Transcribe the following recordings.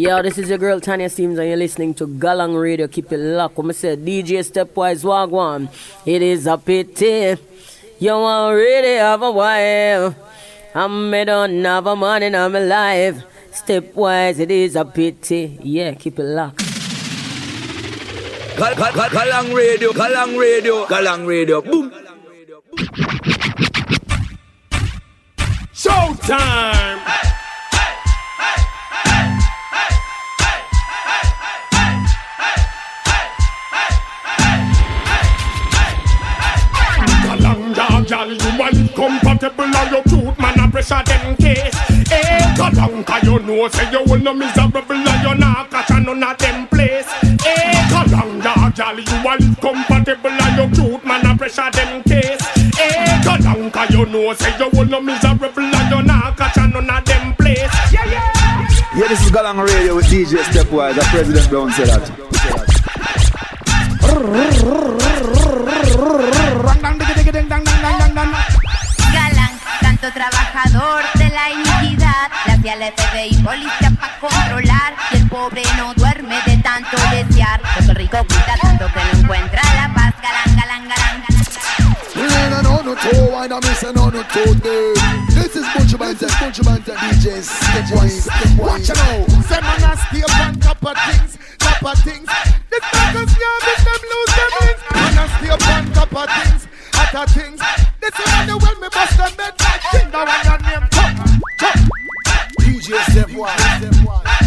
Yo, this is your girl Tanya Steams, and you're listening to Galang Radio. Keep it locked. When I say DJ Stepwise Wagwan, it is a pity. You already have a wife. I'm me don't have a man in my life. Stepwise, it is a pity. Yeah, keep it locked. Gal, gal, gal, Galang Radio, Galang Radio, Galang Radio, boom. Showtime! Gal, want compatible and you cute man a pressure them case. Eh, hey, Galang, cause you know say you will no miserable and you not catch none of them place. Hey, Galang, gal, you want compatible and you cute man a pressure them case. Eh, hey, Galang, cause you know say you will no miserable and you not catch none of them place. Yeah, yeah. Yeah, this is Galang Radio with DJ Stepwise, the President Brown said that. Galán, trabajador de la iniquidad, le hacía el FBI policía para controlar. Y el pobre no duerme de tanto desear. El rico cuida tanto que no encuentra la paz. Galán, galán, galán. This is Butcher Banter, Butcher Banter DJ Stepwise. Watch out! Say man a on top of things, top of things. This niggas can't make them lose their wings. Man a on top of things, of things. This is the when me bust them bed like king. That one your name top, top. DJ Stepwise. It's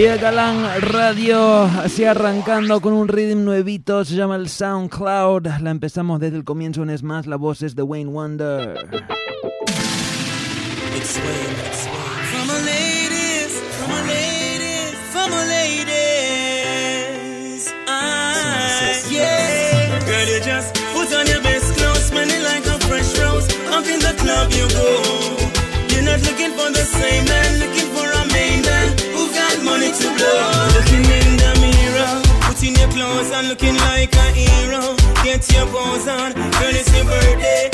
Y el Galán Radio así arrancando con un rhythm nuevito, se llama el SoundCloud. La empezamos desde el comienzo, una vez más, la voz es de Wayne Wonder. It's Wayne, it's Wayne. For my ladies, for my ladies, for my ladies. I, yeah. Girl, you just put on your best clothes, smelling like a fresh rose. Up in the club you go. You're not looking for the same man, looking to blow. Looking in the mirror, putting your clothes on, looking like a hero. Get your pose on, girl, it's your birthday.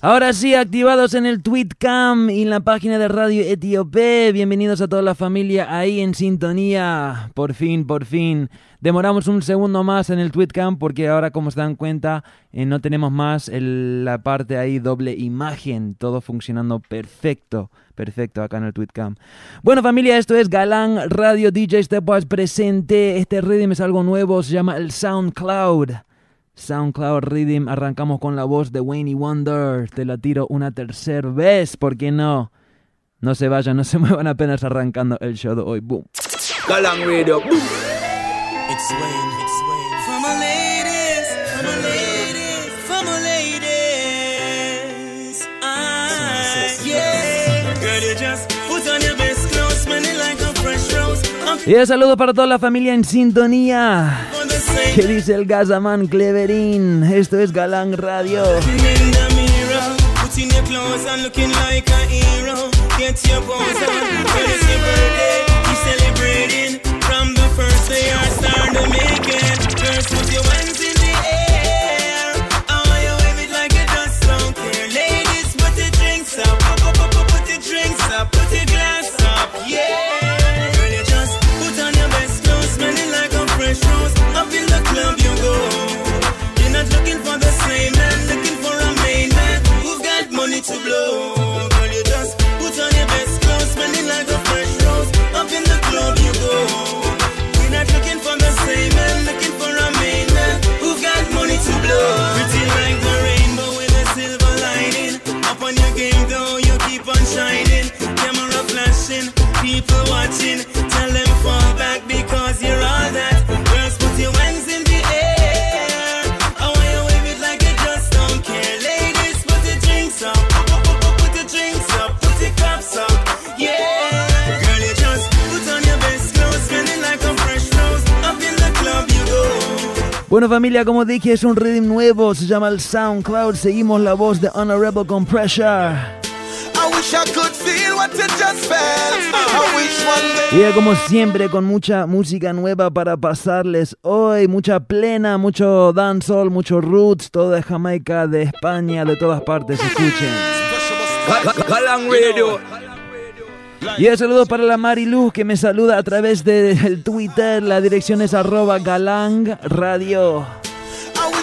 Ahora sí, activados en el Tweetcam y en la página de Radio Etíope. Bienvenidos a toda la familia ahí en sintonía. Por fin, por fin. Demoramos un segundo más en el Tweetcam porque ahora, como se dan cuenta, eh, no tenemos más la parte ahí doble imagen. Todo funcionando perfecto, perfecto acá en el Tweetcam. Bueno, familia, esto es Galán Radio DJ Stepwise presente. Este rhythm es algo nuevo, se llama el SoundCloud. SoundCloud Rhythm. Arrancamos con la voz de Wayne Wonder. Te la tiro una tercera vez, ¿por qué no? No se vayan, no se muevan apenas arrancando el show de hoy. Boom. It's Wayne. Y un saludo para toda la familia en sintonía. ¿Qué dice el Gazaman Cleverín? Esto es Galán Radio. Bueno familia, como dije, es un rhythm nuevo, se llama el SoundCloud. Seguimos la voz de Honorable con Pressure. I wish I could feel what you just felt. I wish one day. Y como siempre, con mucha música nueva para pasarles hoy, mucha plena, mucho dancehall, mucho roots, todo de Jamaica, de España, de todas partes, escuchen. Ga- ga- Galang Radio. Y el saludo para la Marilu que me saluda a través del Twitter, la dirección es arroba galang radio.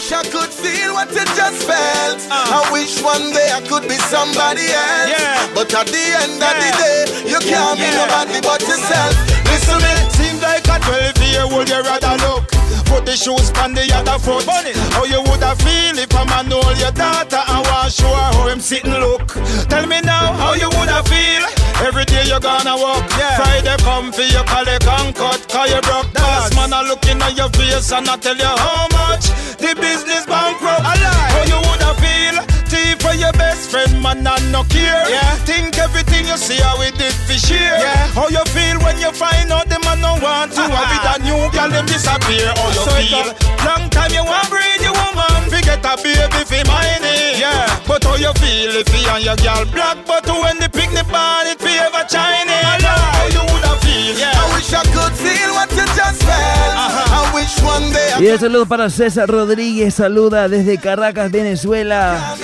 I wish I could feel what you just felt. Uh. I wish one day I could be somebody else. But at the end of the day, you can't be nobody but yourself. Listen, it seems like a 12 year old you rather look. Put the shoes on the other foot. How you woulda feel if a man hold your daughter and want show her how him sit and look. Tell me now how you woulda feel. Every day you gonna walk. Yeah. Friday come for you collect and cut. Cause you broke boss man a looking at your face and I tell you how much the business bankrupt. How you woulda feel? Thief for your best friend, man, and no care. Yeah. Think everything you see how we did for share. Yeah. How you feel when you find out the man no want to? How with a new girl them disappear. How you feel? Long time you want breed your woman, forget a baby for mine. Yeah. But how you feel if you and your girl black, but when the picnic born it be ever Chinese? How you woulda feel? Yeah. I wish I could feel what you just felt. I wish one day I Y el saludo para César Rodríguez, saluda desde Caracas, Venezuela.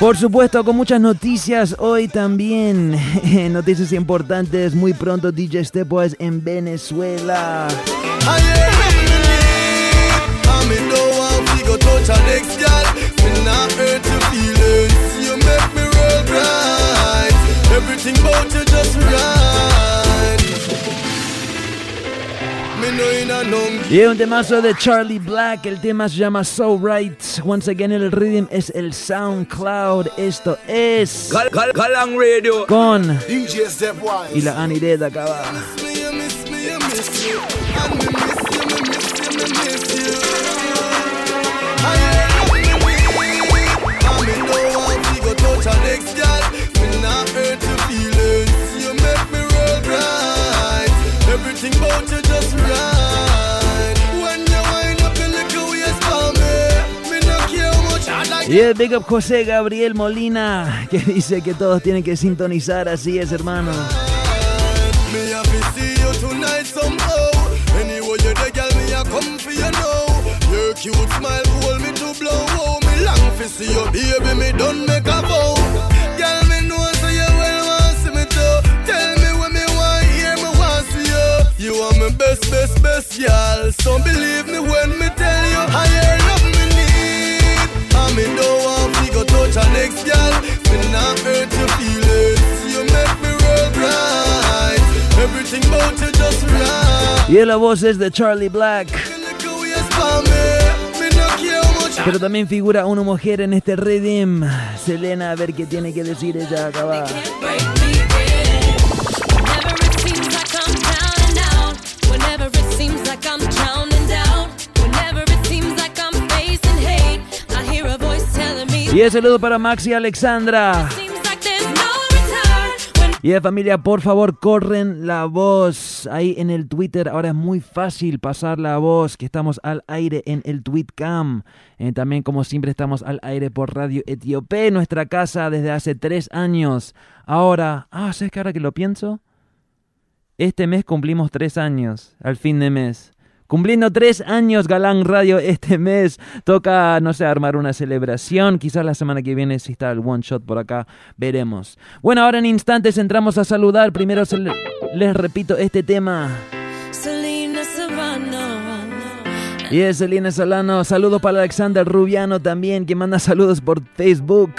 Por supuesto, con muchas noticias hoy también. Noticias importantes, muy pronto DJ Stepwise en Venezuela. Not hurt your feelings. You make me real bright. Everything about you just right. Y un temazo de Charlie Black, el tema se llama So Right. Once again, el rhythm es el SoundCloud. Esto es Gal- gal- Galang Radio. con DJ y la Anireda acaba. To go touch a next girl. Me not hurt your feelings. You make me real bright. Everything about you just right. When you wind up in the waist for me, me not care how much I like Y el big up José Gabriel Molina, que dice que todos tienen que sintonizar, así es hermano. Me have to see you tonight somehow. Anyway, you the girl, me a come for you now. Your cute smile hold me to blow. Me to see you, baby. Me done make a vow. Girl, me know so you well want see me too. Tell me when me want hear me want see you. You are my best, best, best, girl. So believe me when me tell you. I hear love me need. And me don't want to go touch a next girl. Me not hurt your feelings. You make me real bright. Everything about you just right. Y la voz es de Charlie Black. Pero también figura una mujer en este rhythm. Selena, a ver qué tiene que decir ella acaba. Y el saludo para Maxi Alexandra. Y de familia, por favor, corren la voz. Ahí en el Twitter, ahora es muy fácil pasar la voz, que estamos al aire en el Tweetcam. Eh, también, como siempre, estamos al aire por Radio Etíope, nuestra casa desde hace tres años. Ahora, ah, ¿sabes que ahora que lo pienso? Este mes cumplimos tres años, al fin de mes. Cumpliendo tres años Galán Radio este mes. Toca, no sé, armar una celebración. Quizás la semana que viene, si está el one shot por acá, veremos. Bueno, ahora en instantes entramos a saludar. Primero les repito este tema. Y es Selena Solano. Saludos para Alexander Rubiano también, que manda saludos por Facebook.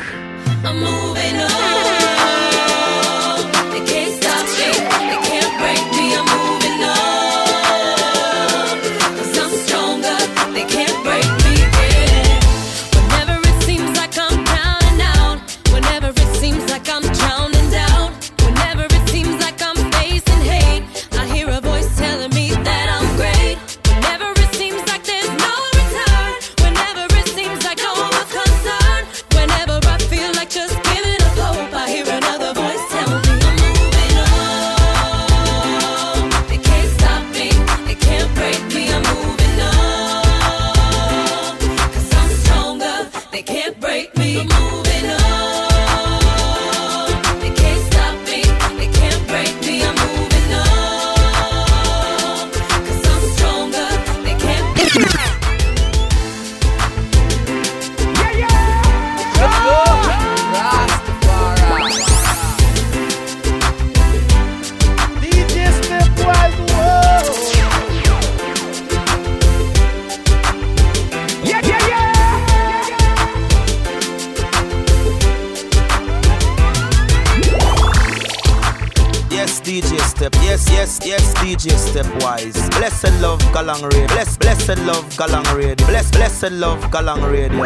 Love Galang Radio.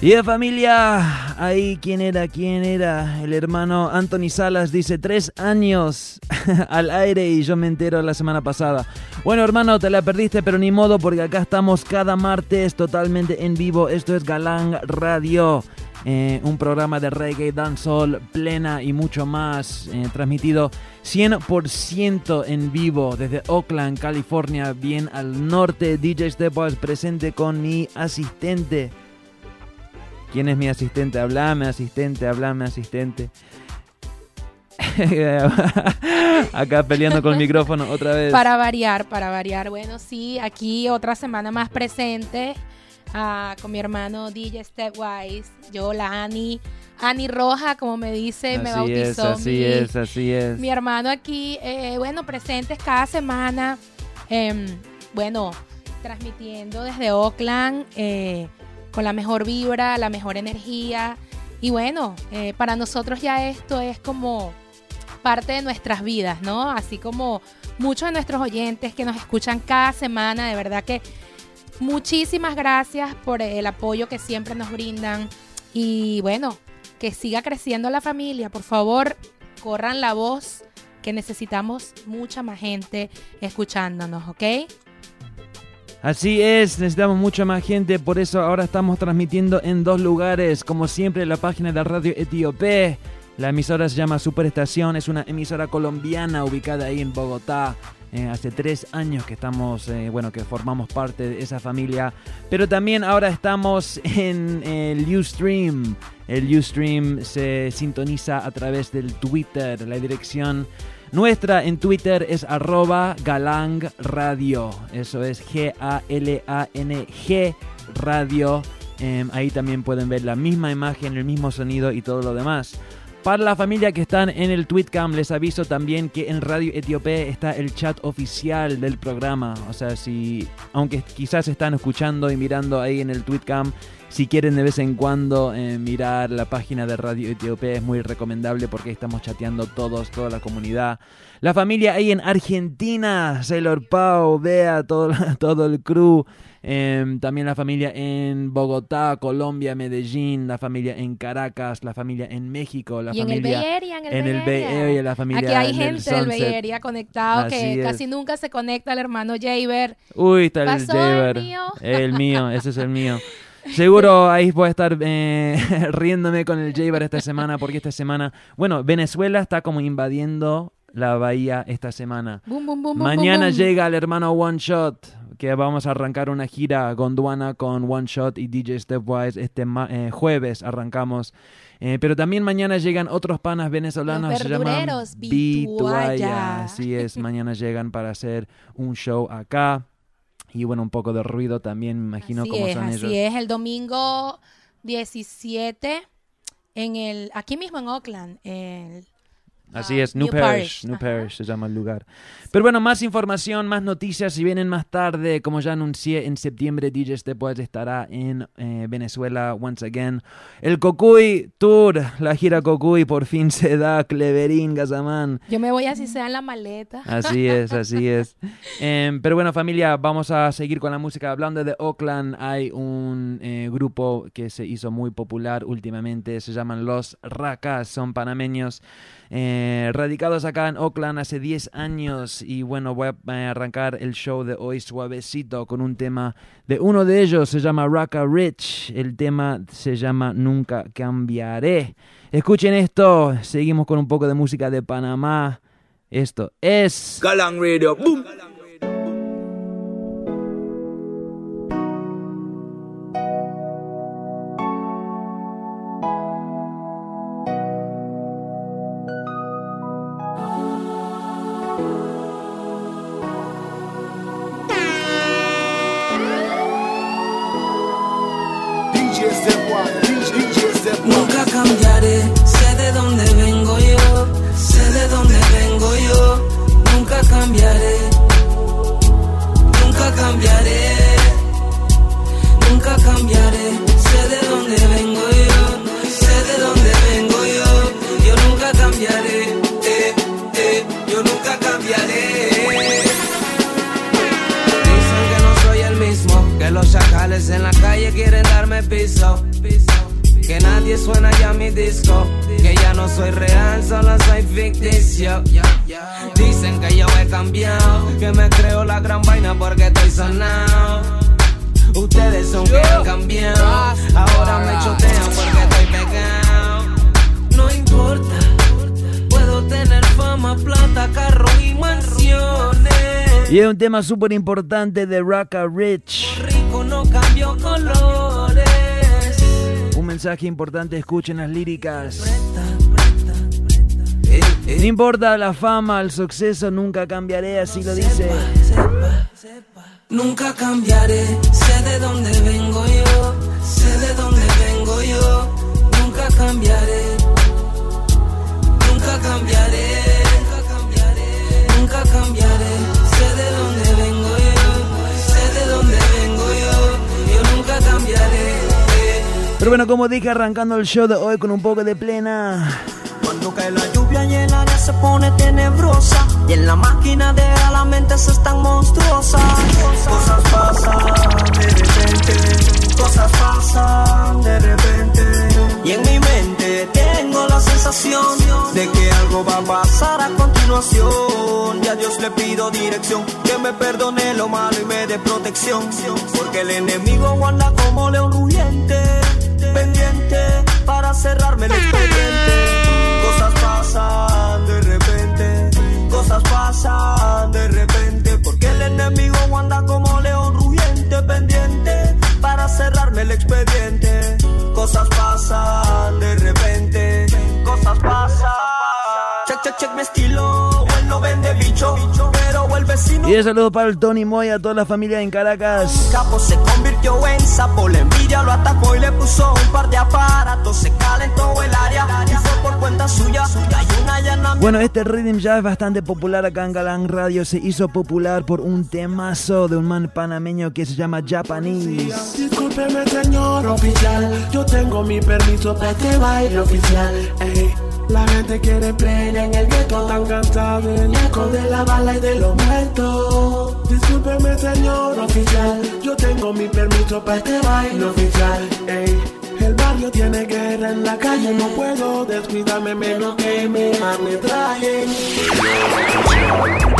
Y de familia, ahí quién era, quién era, el hermano Anthony Salas dice tres años al aire y yo me entero la semana pasada. Bueno hermano, te la perdiste pero ni modo porque acá estamos cada martes totalmente en vivo. Esto es Galang Radio. Eh, un programa de reggae, dancehall, plena y mucho más, eh, transmitido 100% en vivo desde Oakland, California, bien al norte. DJ Stepwise presente con mi asistente. ¿Quién es mi asistente? Hablame, asistente, hablame, asistente. Acá peleando con el micrófono otra vez. Para variar, para variar. Bueno, sí, aquí otra semana más presente Ah, con mi hermano DJ Stepwise, yo la Ani, Ani Roja, como me dice, me bautizó. así mi, es, así es. Mi hermano aquí, eh, bueno, presentes cada semana, em, bueno, transmitiendo desde Oakland eh, con la mejor vibra, la mejor energía. Y bueno, eh, para nosotros ya esto es como parte de nuestras vidas, ¿no? Así como muchos de nuestros oyentes que nos escuchan cada semana, de verdad que Muchísimas gracias por el apoyo que siempre nos brindan y bueno, que siga creciendo la familia. Por favor, corran la voz que necesitamos mucha más gente escuchándonos, ¿ok? Así es, necesitamos mucha más gente, por eso ahora estamos transmitiendo en dos lugares, como siempre la página de Radio Etíope. La emisora se llama Superestación, es una emisora colombiana ubicada ahí en Bogotá. Eh, hace tres años que estamos, eh, bueno, que formamos parte de esa familia. Pero también ahora estamos en el Ustream. El Ustream se sintoniza a través del Twitter. La dirección nuestra en Twitter es arroba galang radio. Eso es G-A-L-A-N-G radio. Em, ahí también pueden ver la misma imagen, el mismo sonido y todo lo demás. Para la familia que están en el Tweetcam, les aviso también que en Radio Etíope está el chat oficial del programa. O sea, si, aunque quizás están escuchando y mirando ahí en el Tweetcam, Si quieren de vez en cuando eh, mirar la página de Radio Etiopía es muy recomendable porque estamos chateando todos, toda la comunidad. La familia ahí en Argentina, Sailor Pau, Bea, todo, todo el crew. Em, también la familia en Bogotá, Colombia, Medellín, la familia en Caracas, la familia en México, la y familia en el Bay Area, en el, en Bay, el Bay Area. Area, la familia Aquí hay en gente del Bay. Area conectado Así que es. casi nunca se conecta el hermano Jaber. Uy, está el mío. El mío, ese es el mío. Seguro ahí voy a estar eh, riéndome con el Jaber esta semana porque esta semana, bueno, Venezuela está como invadiendo la bahía esta semana. Boom, boom, boom, boom, Mañana llega el hermano One Shot, que vamos a arrancar una gira Gondwana con One Shot y DJ Stepwise. Este ma- eh, jueves arrancamos. Eh, pero también mañana llegan otros panas venezolanos. Los se llaman verdureros, Bituaya. Bituaya. Así es, mañana llegan para hacer un show acá. Y bueno, un poco de ruido también, me imagino Así cómo es, son así ellos. es. El domingo 17 en el aquí mismo en Oakland. el- Así ah, es, New, New Parish, Parish, New ajá. Parish se llama el lugar. Pero bueno, más información, más noticias, si vienen más tarde, como ya anuncié, en septiembre DJ Stepwise estará en eh, Venezuela once again. El Cocuy Tour, la gira Cocuy por fin se da, Cleverín, Gazamán. Yo me voy así sea en la maleta. Así es, así es. Em, pero bueno, familia, vamos a seguir con la música. Hablando de Oakland, hay un eh, grupo que se hizo muy popular últimamente, se llaman Los Racas, son panameños. Eh, radicados acá en Oakland hace 10 años y bueno voy a eh, arrancar el show de hoy suavecito con un tema de uno de ellos se llama Raka Rich el tema se llama Nunca Cambiaré escuchen esto seguimos con un poco de música de Panamá esto es Galang Radio, boom. En la calle quieren darme piso. Que nadie suena ya mi disco, que ya no soy real, solo soy ficticio. Dicen que yo he cambiado, que me creo la gran vaina porque estoy sonado. Ustedes son que han cambiado, ahora me chotean porque estoy pegado. No importa, puedo tener fama, plata, carro y mansiones. y es un tema súper importante de Raka Rich cambio colores. un mensaje importante escuchen las líricas Eh, eh. no importa la fama el suceso nunca cambiaré así lo dice Sepa, sepa. Nunca cambiaré, sé de dónde vengo yo, sé de dónde vengo yo, nunca cambiaré, nunca cambiaré, nunca cambiaré, nunca cambiaré, sé de dónde vengo pero bueno como dije arrancando el show de hoy con un poco de plena. Cuando cae la lluvia y el área se pone tenebrosa Y en la máquina de la mente se están monstruosas. Cosas pasan de repente Cosas pasan de repente. Y en mi mente tengo la sensación De que algo va a pasar a continuación. Y a Dios le pido dirección Que me perdone lo malo y me dé protección. Porque el enemigo anda como león rugiente para cerrarme el expediente Cosas pasan de repente, cosas pasan de repente, porque el enemigo anda como león rugiente pendiente para cerrarme el expediente. Cosas pasan de repente, cosas pasan. Check, check, check mi estilo, él no vende bicho. Y un saludo para el Tony Moy, a toda la familia en Caracas. Capo se convirtió en sapo, la envidia lo atacó y le puso un par de aparatos. Se calentó el área y fue por cuenta suya. Bueno, este rhythm ya es bastante popular acá en Galán Radio. Se hizo popular por un temazo de un man panameño que se llama Japanese. Discúlpeme, señor oficial. Yo tengo mi permiso para este baile oficial. Ey, la gente quiere plena en el gueto, tan cansado del eco de la bala y de los muertos. Discúlpeme, señor oficial. Yo tengo mi permiso para este baile oficial. Ey, el barrio tiene guerra en la calle, no puedo descuidarme menos que me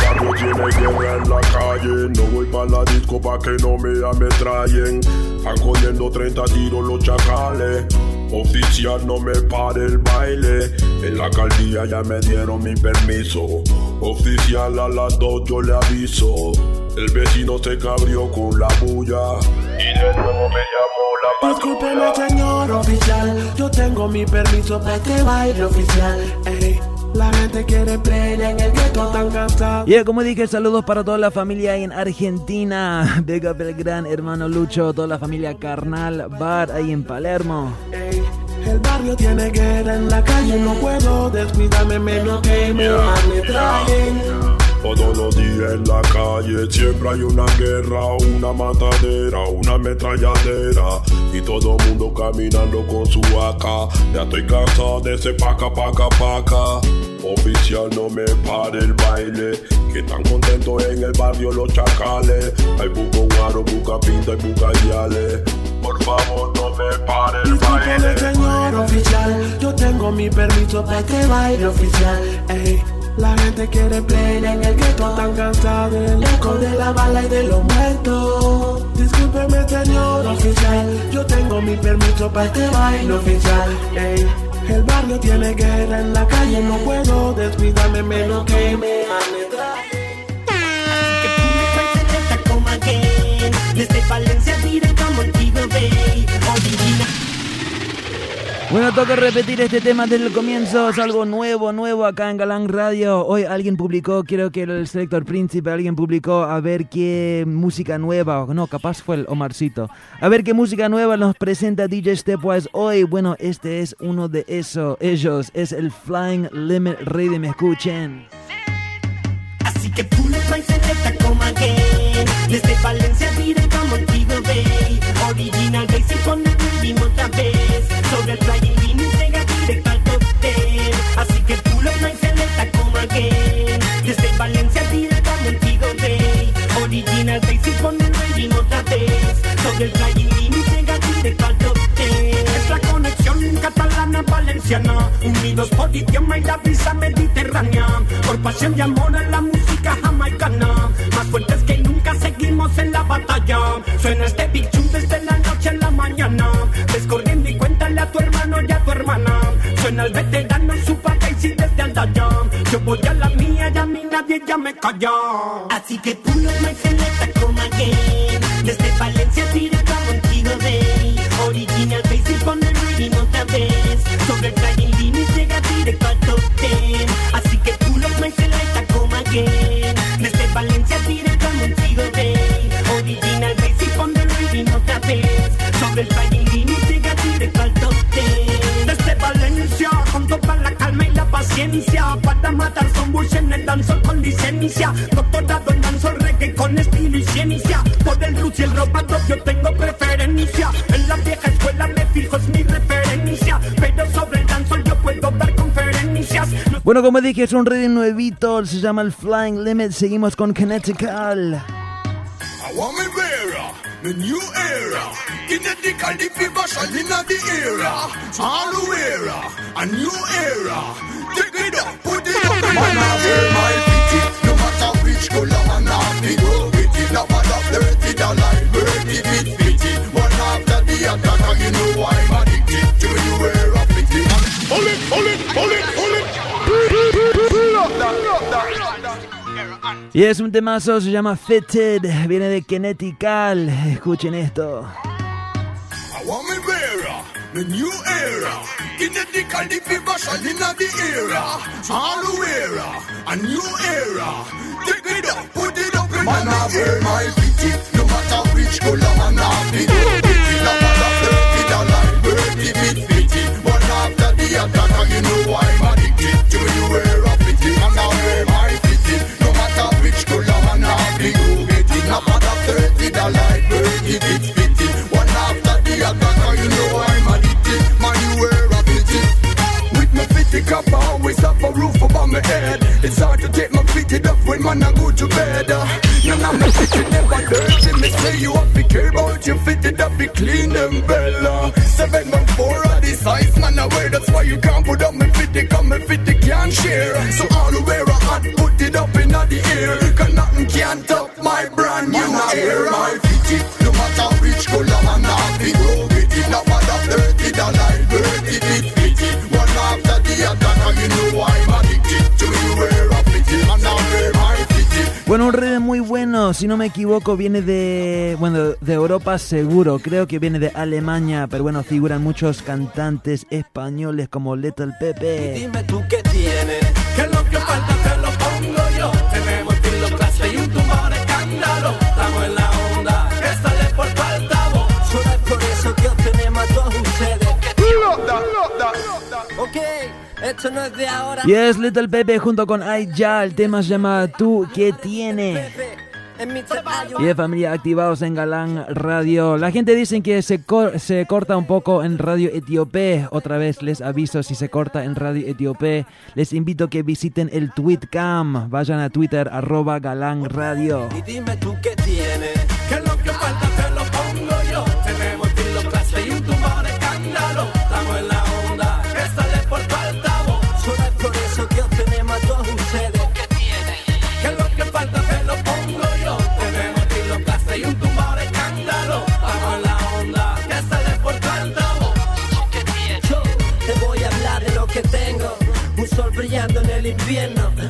barrio tiene guerra en la calle. No voy pa' la disco pa' que no me ametrallen. Están cogiendo 30 tiros los chacales. Oficial, no me pare el baile. En la alcaldía ya me dieron mi permiso. Oficial, a las dos yo le aviso. El vecino se cabrió con la bulla. Y de nuevo me llamó la Discúlpeme, señor oficial. Yo tengo mi permiso para este baile oficial. La gente quiere plena en el gueto, tan cansado. Y como dije, saludos para toda la familia ahí en Argentina. Big up el gran hermano Lucho, toda la familia Carnal Bar ahí en Palermo. Ey, el barrio tiene guerra en la calle, no puedo descuidarme menos que me ametrallen. Todos los días en la calle siempre hay una guerra, una matadera, una ametralladera y todo el mundo caminando con su AK. Ya estoy cansado de ese paca, paca, paca. Oficial no me pare el baile, que están contentos en el barrio los chacales. Hay buco guaro, buca pinta y buca yale. Por favor no me pare el baile. señor oficial. Yo tengo mi permiso para este baile oficial. Ey, la gente quiere plena en el gueto, tan cansado del eco de la bala y de los muertos. Discúlpeme, señor oficial. Yo tengo mi permiso para este baile oficial. Ey, el barrio tiene guerra en la calle, no puedo descuidarme menos que me Desde Valencia directo a Montego Bay, original. Bueno, toca repetir este tema desde el comienzo. Es algo nuevo, nuevo acá en Galán Radio. Hoy alguien publicó, creo que el selector príncipe, alguien publicó a ver qué música nueva, no, capaz fue el Omarcito. A ver qué música nueva nos presenta DJ Stepwise hoy. Bueno, este es uno de eso, ellos, es el Flying Limit Rhythm. Escuchen. Así que pull up selecta como again Desde Valencia directo a Montego Bay Original basic con el otra vez Sobre el flying limit llega directo al top 10 Así que pull up my selecta como again Desde Valencia directo a Montego Bay Original basic con el rhythm otra vez Sobre el flying limit llega directo al top 10 Es la conexión catalana valenciana Unidos por idioma y la brisa mediterránea. Por pasión y amor a la música jamaicana. Más fuertes que nunca seguimos en la batalla. Suena este big Suena el veterano su país y desde Aldaya Yo voy a la mía y a mí nadie ya me calla Así que pull up my selecta como again Desde Valencia directo a Montego Bay Original basic con el rhythm otra vez. Sobre el la calma y la paciencia. Para matar son bush en el danzol con licencia. Doctorado en danzol, reggae con estilo y ciencia. Por el roots y el robado yo tengo preferencia. En la vieja escuela me fijo, es mi referencia. Pero sobre el danzol yo puedo dar conferencias. No Bueno, como dije, es un rhythm nuevito, se llama el Flying Limit. Seguimos con Kinetical. I want me era, the new era. Kinetical, the fever shine in the era. All the era, a new era. Take it up, put it up. Man, I wear my fitty, no matter which color man have me go with it. Now I love dirty, the light, dirty, fit, fitty. One after the other, you know I'm Y es un temazo, se llama Fitted, viene de Kinetical. Escuchen esto. I want me era, the new era. Kinetical, the fever shine in the era. All the era, a new era. Take Take it up, put it up in Man, I wear my fitty No matter which color man have it equivoco, viene de, bueno, de Europa seguro, creo que viene de Alemania, pero bueno, figuran muchos cantantes españoles como Little Pepe. Dime tú qué tienes. Que lo que falta te lo pongo yo. Tenemos estilo clase y un tumor de escándalo. Estamos en la onda, que sale por tu altavoz. Solo es por eso que os tenemos a todos ustedes. Ok, esto no es de ahora. Y es Little Pepe junto con Ay Ya, el tema se llama Tú qué tienes. Y de familia activados en Galán Radio. La gente dice que se, cor- se corta un poco en Radio Etíope. Otra vez les aviso si se corta en Radio Etíope. Les invito a que visiten el Tweetcam. Vayan a Twitter, arroba Galán Radio. Y dime tú qué tienes. Que lo que falta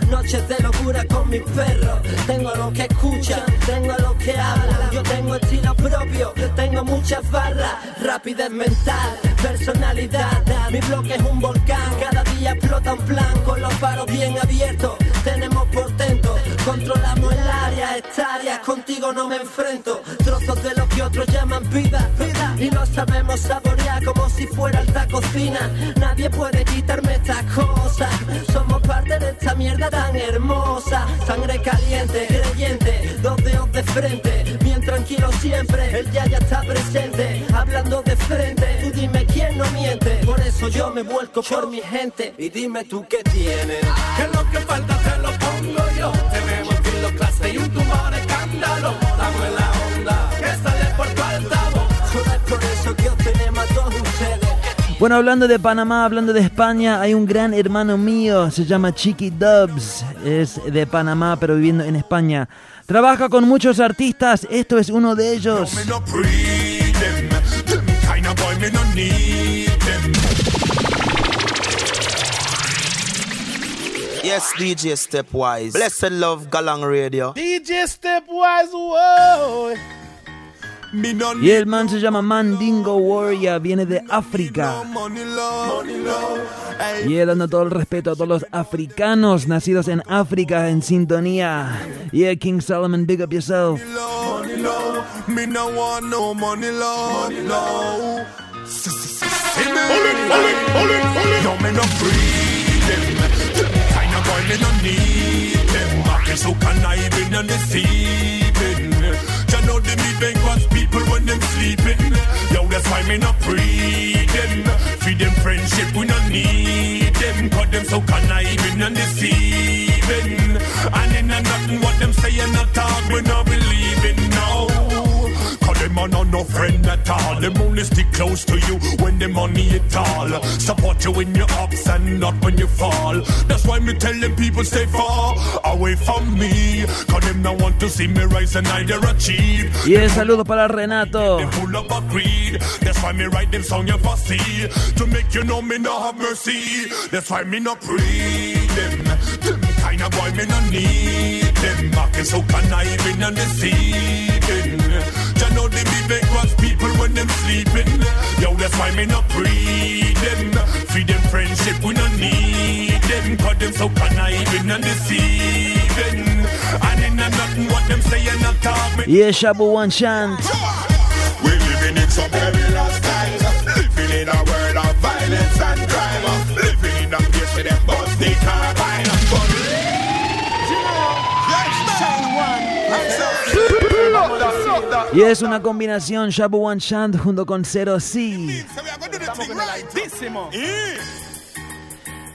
noches de locura con mis perros. Tengo lo que escuchan, tengo lo que hablan. Yo tengo estilo propio, tengo muchas barras, rapidez mental, personalidad. Mi bloque es un volcán, cada día explota un plan con los faros bien abiertos. Tenemos portento, controlamos el área, hectáreas, contigo no me enfrento. Trozos de lo que otros llaman vida, vida, y lo sabemos saborear como si fuera alta cocina. Nadie puede quitarme estas cosas. Somos parte de esta mierda tan hermosa. Sangre caliente, creyente, dos dedos de frente. Bien tranquilo siempre, el ya ya está presente. Hablando de frente, tú dime quién no miente. Por eso yo me vuelco por mi gente. Y dime tú qué tienes. Que lo que falta te lo pongo yo. Tenemos estilo clase y un tumor de escándalo. Estamos en la onda, que sale por tu altavoz. Solo es por eso que os tenemos a todos ustedes. Bueno, hablando de Panamá, hablando de España, hay un gran hermano mío, se llama Chiqui Dubs, es de Panamá pero viviendo en España. Trabaja con muchos artistas, esto es uno de ellos. No Yes, DJ Stepwise. Blessed love, Galang Radio. DJ Stepwise, no Y el man se llama Mandingo Warrior, viene de África. Y él dando todo el respeto a todos los africanos nacidos en África en sintonía. Yeah, King Solomon, big up yourself. Me no need them. Is so conniving and deceiving. You know the me bankrupt people when them sleeping. Yo, that's why me not them. Feed them friendship, we no need them. Cause them so conniving and deceiving. And in a nothing what them say and not talk, we no believing, no. Them are not no friend at all. Them only stick close to you when the money it all. Support you in your ups and not when you fall. That's why me tell them people stay far away from me. Cause them not want to see me rise and either achieve. Y el saludo para Renato. They full up of greed. That's why me write them song you for see. To make you know me no have mercy. That's why me not breed them. Them kind boy me no need them. Acting so conniving and deceiving. You know they be people when them sleeping. Yo, that's why me not breed them. Feed them friendship, we no need them. Cause them so conniving and deceiving. And in say you're not talking. Y es Shabu One Chant. We living in some times. Y es una combinación Shabu One Chant junto con Zero C.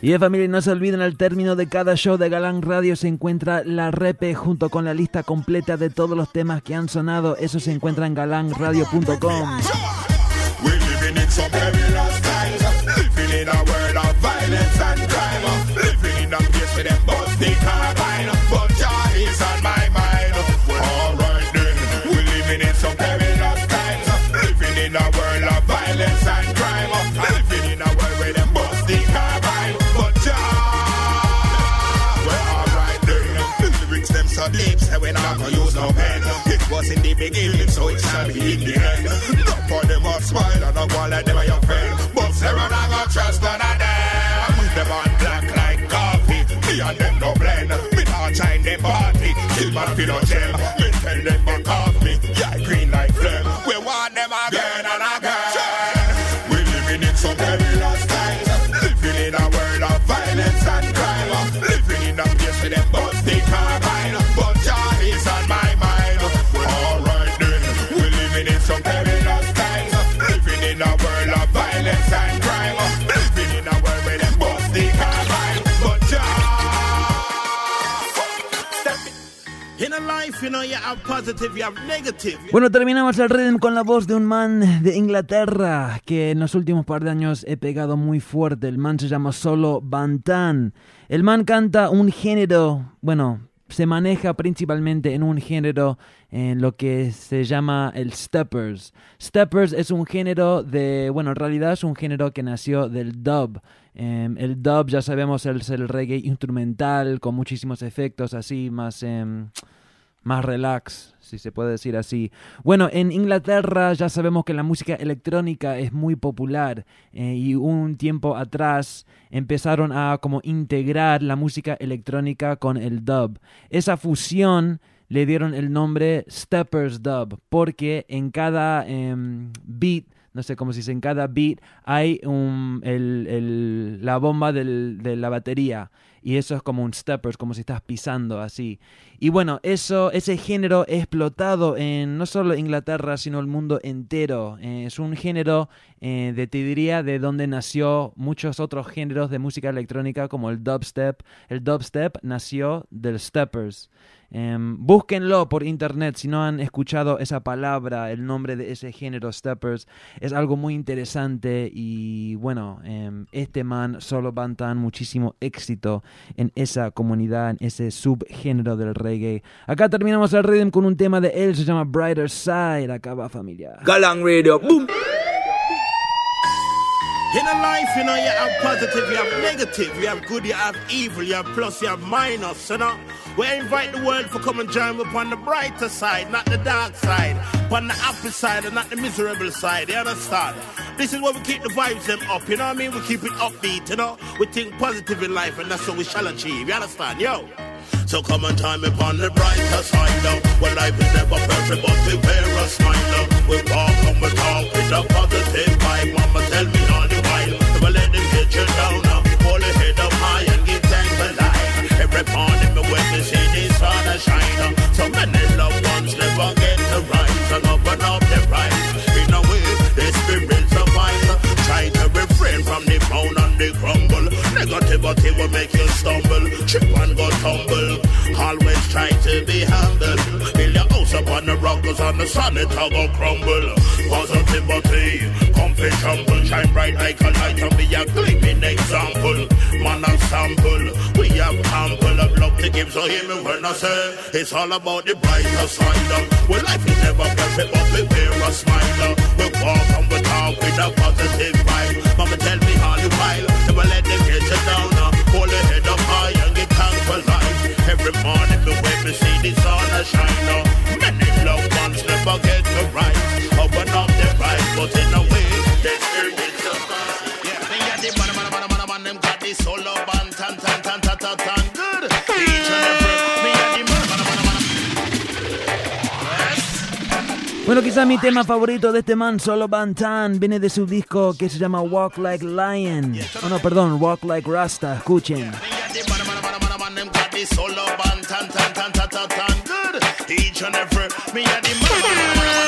Y de familia, no se olviden, al término de cada show de Galán Radio se encuentra la repe junto con la lista completa de todos los temas que han sonado. Eso se encuentra en galanradio.com. was in the beginning, so it shall be in the end. No for them a smile and not one like them are your friend. But Sarah not gonna trust none of them. Them on black like coffee, me and them no blend. Me not join them party, kill man feel no gem. Me tell them back off me, yeah green like flame. We want them again. Bueno, terminamos el rhythm con la voz de un man de Inglaterra que en los últimos par de años he pegado muy fuerte. El man se llama Solo Bantan. El man canta un género, bueno, se maneja principalmente en un género en lo que se llama el steppers. Steppers es un género de, bueno, en realidad es un género que nació del dub. Em, el dub ya sabemos es el reggae instrumental con muchísimos efectos así más em, más relax, si se puede decir así. Bueno, en Inglaterra ya sabemos que la música electrónica es muy popular eh, y un tiempo atrás empezaron a como integrar la música electrónica con el dub. Esa fusión le dieron el nombre Steppers Dub porque en cada em, beat no sé cómo se dice, en cada beat hay un, el, la bomba de la batería y eso es como un stepper, como si estás pisando así. Y bueno, eso, ese género explotado en no solo Inglaterra, sino el mundo entero. Eh, es un género, eh, de, te diría, de donde nació muchos otros géneros de música electrónica como el dubstep. El dubstep nació del steppers. Em, búsquenlo por internet si no han escuchado esa palabra, el nombre de ese género, Steppers. Es algo muy interesante y bueno, em, este man solo Bantan muchísimo éxito en esa comunidad, en ese subgénero del reggae. Acá terminamos el rhythm con un tema de él, se llama Brighter Side. Acá va familia. Galang Radio, boom. In a life, you know, you have positive, you have negative, you have good, you have evil, you have plus, you have minus, you know. We invite the world for come and join me upon the brighter side, not the dark side, upon the happy side and not the miserable side, you understand? This is where we keep the vibes them up, you know what I mean? We keep it upbeat, you know. We think positive in life and that's what we shall achieve, you understand? Yo. So come and join me upon the brighter side now. Well, life is never perfect, but we wear a smile now. We walk and we talk with a positive vibe. Mama tell me all the let them get you down. Hold your head up high and. Every morning when see the sun. So many loved ones never get to rise. In a way, spirit survives. Try to refrain from the frown and the crumble. Will make you stumble, trip and go tumble. Always try to be humble. Upon the cause on the sun it all go crumble. Positivity, comfy humble, shine bright like a light and be a gleaming example. Man a sample, we have ample of love to give, so hear me when I say it's all about the brighter side. Well, life is never perfect, but we wear a smile. We walk and we talk with a positive vibe. Mama tell me all the while, never let them get you down. Hold your head up high and get thankful. Every morning the way we see the sun a shine. uh. Many up eyes, but in a way they still get to got the tan, tan, tan, tan, good. Bueno, quizá mi tema favorito de este man, Solo Bantan, viene de su disco que se llama Walk Like Lion. Oh no, perdón, Walk Like Rasta. Escuchen. Each and every me and the man, man,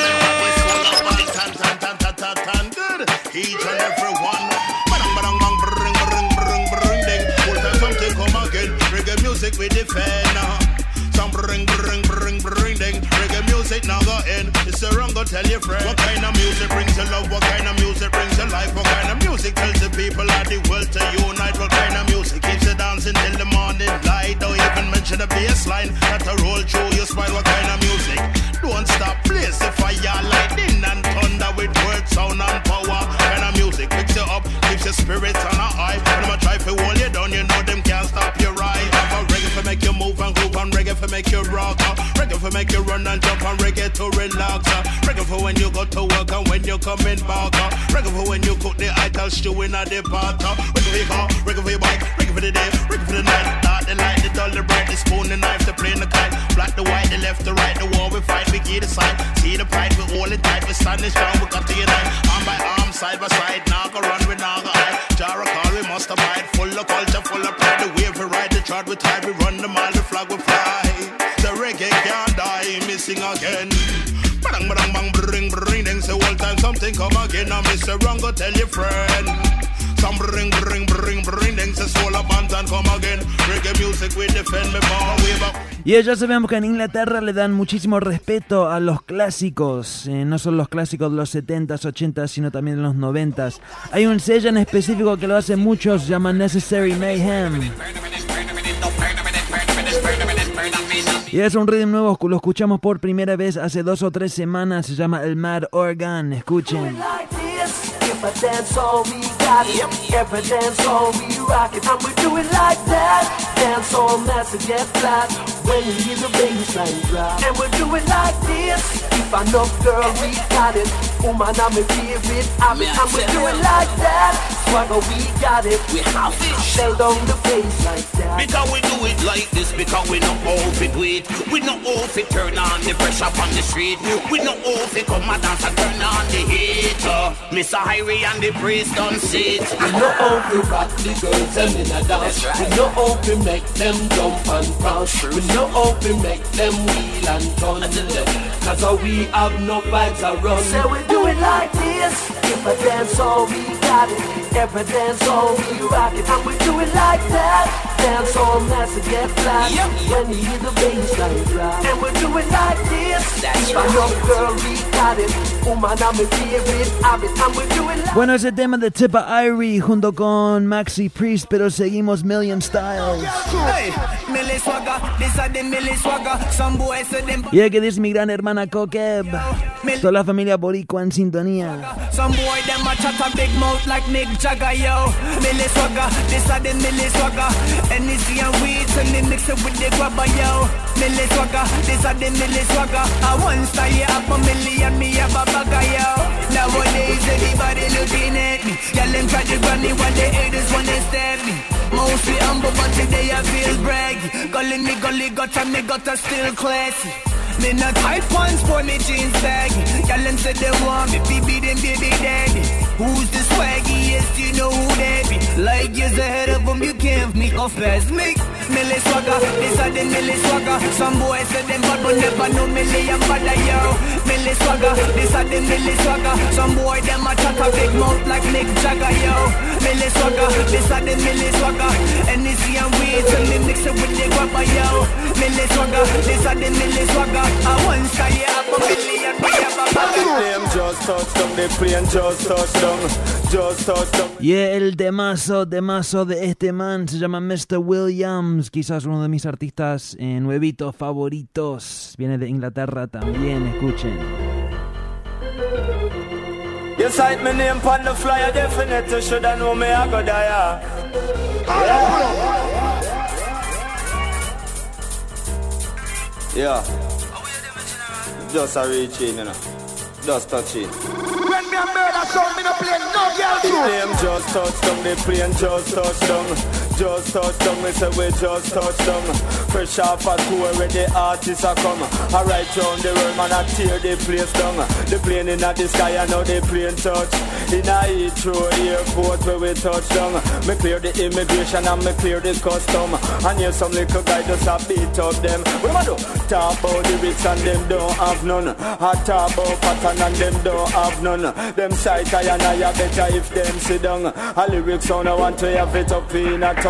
man, tan tan tan tan tan tan good. Each and every one, bang bang bang, bring bring bring bring ding. Full time something come again. Reggae music we defend. uh. Some bring bring bring bring ding. Reggae music now go in. It's a wrong go tell your friend. What kind of music brings you love? What kind of music brings you life? What kind of music tells the people of the world to unite? Line that a roll through your spine. What kind of make you run and jump, and reggae to relax. uh. Reggae for when you go to work and when you coming back. uh. Reggae for when you cook the idol stew in a the pot. uh. Reggae for your car, reggae for your bike, reggae for the day, reggae for the night. Dark the light, the dull, the bright, the spoon, the knife, the plane, the kite. Black, the white, the left, the right, the war we fight, we give the side. See the pride, we hold it tight, we standing strong, we got to unite. Arm by arm, side by side, now go run, we now go hide. Jar call, we must abide. Full of culture, full of pride. The wave we ride, the trot we tide, we run the mile, the flag we fly. Again. Y ya sabemos que en Inglaterra le dan muchísimo respeto a los clásicos, eh, no solo los clásicos de los 70s, 80s, sino también de los 90s. Hay un sello en específico que lo hace muchos, se llama Necessary Mayhem. Y es un ritmo nuevo, lo escuchamos por primera vez hace dos o tres semanas, se llama El Mad Organ, escuchen. I dance all we got it, every dance all we rock it, and we do it like that. Dance all massive get flat when you hear the bass line drop. And we do it like this. If I know girl we got it, woman I'm a favorite habit, and we do it like that. Swagger we got it, we have it. Shell down the bass like that. Because we do it like this, because we not off it with. We not off it, turn on the pressure on the street. We not off it, come and dance and turn on the heat. Uh, Mr. Hyrie and the priest on sit. We know how to rock the girls and in a dance. We know how to make them jump and bounce. We know how to make them wheel and turn. Cause we have no vibes around. So we do it like this. If I dance all we got it, every dance all we rock it, and we do it like that. Dance all nice and get flat when you hear the bass line drop. And we do it like this. If I know girl we got it, woman I'm a favorite habit, and we do it Bueno, ese tema de Tippa Irie junto con Maxi Priest, pero seguimos Million Styles. Them Y hay que dice mi gran hermana Kokeb. Toda la familia boricua en sintonía. Nowadays, everybody looking at me. Y'all them try to grab me while the haters wanna stab me. Mostly humble, but today I feel braggy. Gully me, gully gutter, me gutter still classy. Me not tight pants for me jeans baggy. Y'all them said they want me, baby them baby daddy. Who's the swaggiest? You know who that be. Like years ahead of them, you can't me off as me. Millie swagger, this are the Millie swagger. Some boys say them bad but never know Millie and bad yo. Millie swagger, this are the Millie swagger. Some boy them a chat a big mouth like Mick Jagger yo. Millie swagger, this are the Millie swagger. Energy and weed, so me mix it with the guapa yo. Millie swagger, this are the Millie swagger. I one style, yeah, I'm a million, we have a The plane just touched down, the plane just touched down, just touched down. Y el temazo, temazo de este man se llama Mr. Williams, quizás uno de mis artistas eh, nuevitos favoritos. Viene de Inglaterra también, escuchen. You sight my name on the flyer, definitely shoulda know me I go die. Yeah. Just a in, you know. Just touch in. When me a murder sound, me no play no girl The tune. plane just touched down, the plane just touched down, just touch down, me say we just touch down. Fresh off a tour where the artists are come. I ride round the world, man, I tear the place down. The plane in the sky, I know the plane touch. In a Heathrow airport where we touch down. Me clear the immigration and me clear the custom. And hear some little guy just a beat up them. What am I do? Talk about the rich and them don't have none. I talk about pattern and them don't have none. Them sight I and I better if them sit down. A lyrics on I want to have it up in a ton.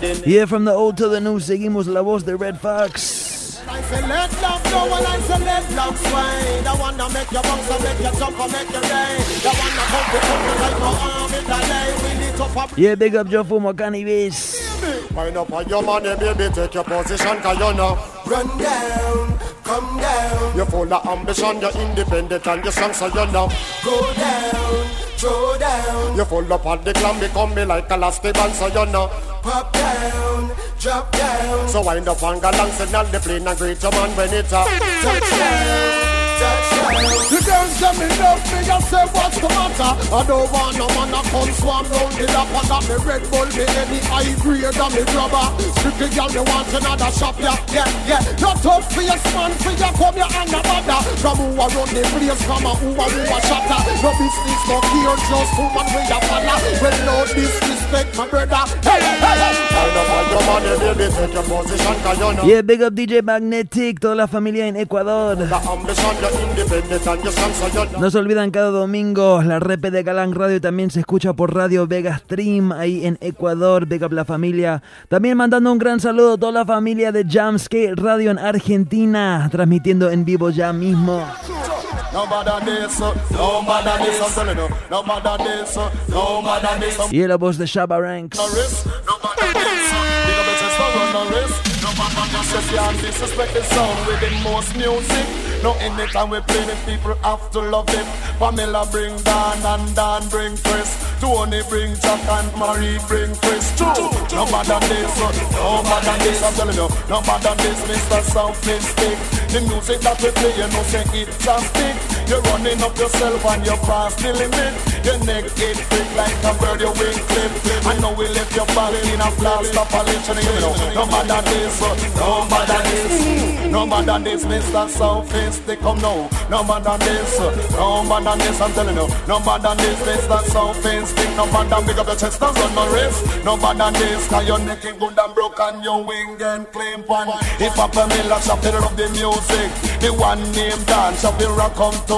Yeah, from the old to the new, seguimos la voz de Red Fox. Yeah, big up Joe Fumo Cannabis. Wind up on your money, baby, take your position, cause you know. Run down, come down. You're full of ambition, you're independent and you're strong, so you know. Go down, throw down. You're full up on the glam, become me like a elastic band, so you know. Pop down, drop down. So wind up on galang, signal the plane and greet your man when it's a touchdown. The girls them me love me, I say what's the matter? I don't want no man to come swarm round the lap I got me Red Bull, me any high grade and me grabber Strictly girl, me want another shop, yeah, yeah, yeah. Not tough for your man, for your come here and a bother From who a run the place, from a who a who a shatter. No business, no care, just woman with a follow Well, no disrespect, my brother. Hey, hey, hey. I know how your money, baby, take your position, cause you know Yeah, big up DJ Magnetic, toda la familia en Ecuador. No se olvidan cada domingo la rep de Galang Radio también se escucha por Radio Vega Stream ahí en Ecuador, Up la familia. También mandando un gran saludo a toda la familia de Jamskate Radio en Argentina, transmitiendo en vivo ya mismo. Y la voz de Shabba Ranks. If you can't disrespect the sound with the most music. No, anytime we play it, people have to love it. Pamela bring Dan and Dan bring Chris. Tony bring Jack and Marie bring Chris too. No matter this, uh, no matter this, I'm telling you. No matter this, Mr. Sophistic. The music that we play, you know, say it's a stick. You're running up yourself and you're past the limit. Your neck it prick like a bird, your wing clip. I know we left your body in a blast, stop a listening, you know. No matter this, uh, no matter this, no matter this, Mr. Sophistic, come now. No matter this, uh, no matter this, I'm telling you. No matter this, Mr. Sophistic, no matter big up your chest and run no race. No matter this, cause your neck is good and broken, your wing and claim one. If Papa Miller shop, they love the music. The one named Dan, shop, the rock come to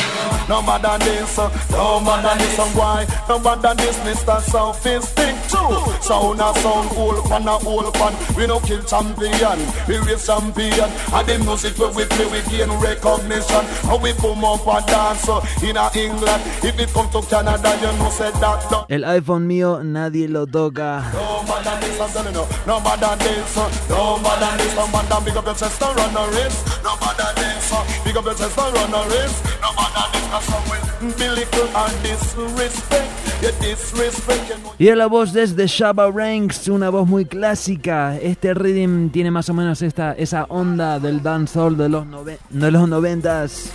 matter this, no matter this, and why? No matter this, Mr. Sophistic too. Sound a sound, old pan a old pan. We no kill champion, we raise champion. And the music where we play, we gain recognition. And we boom up and dance uh, in a England. If it come to Canada, you know say that done. El iPhone mío nadie lo toca. No matter this, I'm telling you. No matter this, uh, no matter this, no matter big up your chest and run a race. No matter this, uh, big up your chest and run a race. No matter this, Y la voz desde Shabba Ranks, una voz muy clásica. Este rhythm tiene más o menos esta, esa onda del dancehall de los, nove- de los noventas.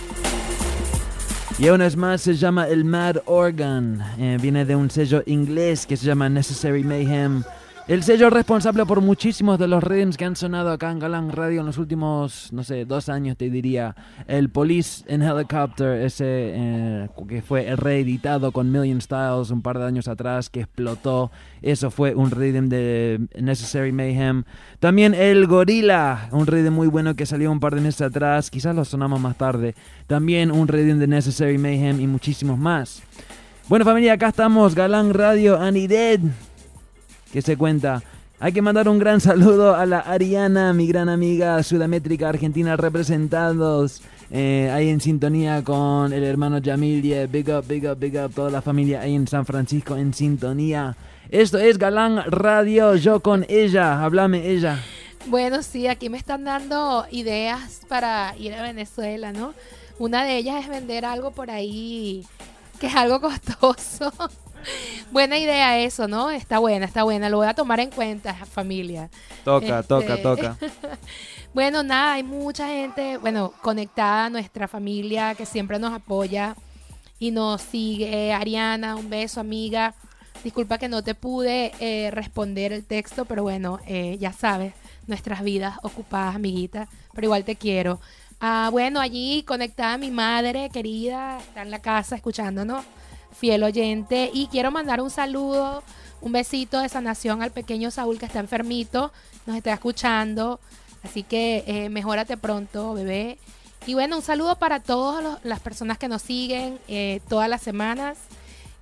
Y una vez más se llama el Mad Organ. Eh, viene de un sello inglés que se llama Necessary Mayhem. El sello responsable por muchísimos de los rhythms que han sonado acá en Galang Radio en los últimos, no sé, dos años te diría. El Police in Helicopter, ese eh, que fue reeditado con Million Styles un par de años atrás, que explotó. Eso fue un rhythm de Necessary Mayhem. También el Gorilla, un rhythm muy bueno que salió un par de meses atrás, quizás lo sonamos más tarde. También un rhythm de Necessary Mayhem y muchísimos más. Bueno familia, acá estamos, Galán Radio Annie Dead que se cuenta. Hay que mandar un gran saludo a la Ariana, mi gran amiga sudamétrica argentina, representados eh, ahí en sintonía con el hermano Jamil. Big up, big up, big up, toda la familia ahí en San Francisco en sintonía. Esto es Galán Radio, yo con ella, háblame ella. Bueno, sí, aquí me están dando ideas para ir a Venezuela, ¿no? Una de ellas es vender algo por ahí que es algo costoso. buena idea eso, ¿no? Está buena, está buena. Lo voy a tomar en cuenta, familia. Toca, Este, toca, toca. bueno, nada, hay mucha gente, bueno, conectada a nuestra familia que siempre nos apoya y nos sigue. Ariana, un beso, amiga. Disculpa que no te pude eh, responder el texto, pero bueno, eh, ya sabes, nuestras vidas ocupadas, amiguita, pero igual te quiero. Ah, bueno, allí conectada mi madre querida, está en la casa escuchándonos, fiel oyente, y quiero mandar un saludo, un besito de sanación al pequeño Saúl que está enfermito, nos está escuchando, así que eh, mejórate pronto, bebé. Y bueno, un saludo para todas las personas que nos siguen eh, todas las semanas.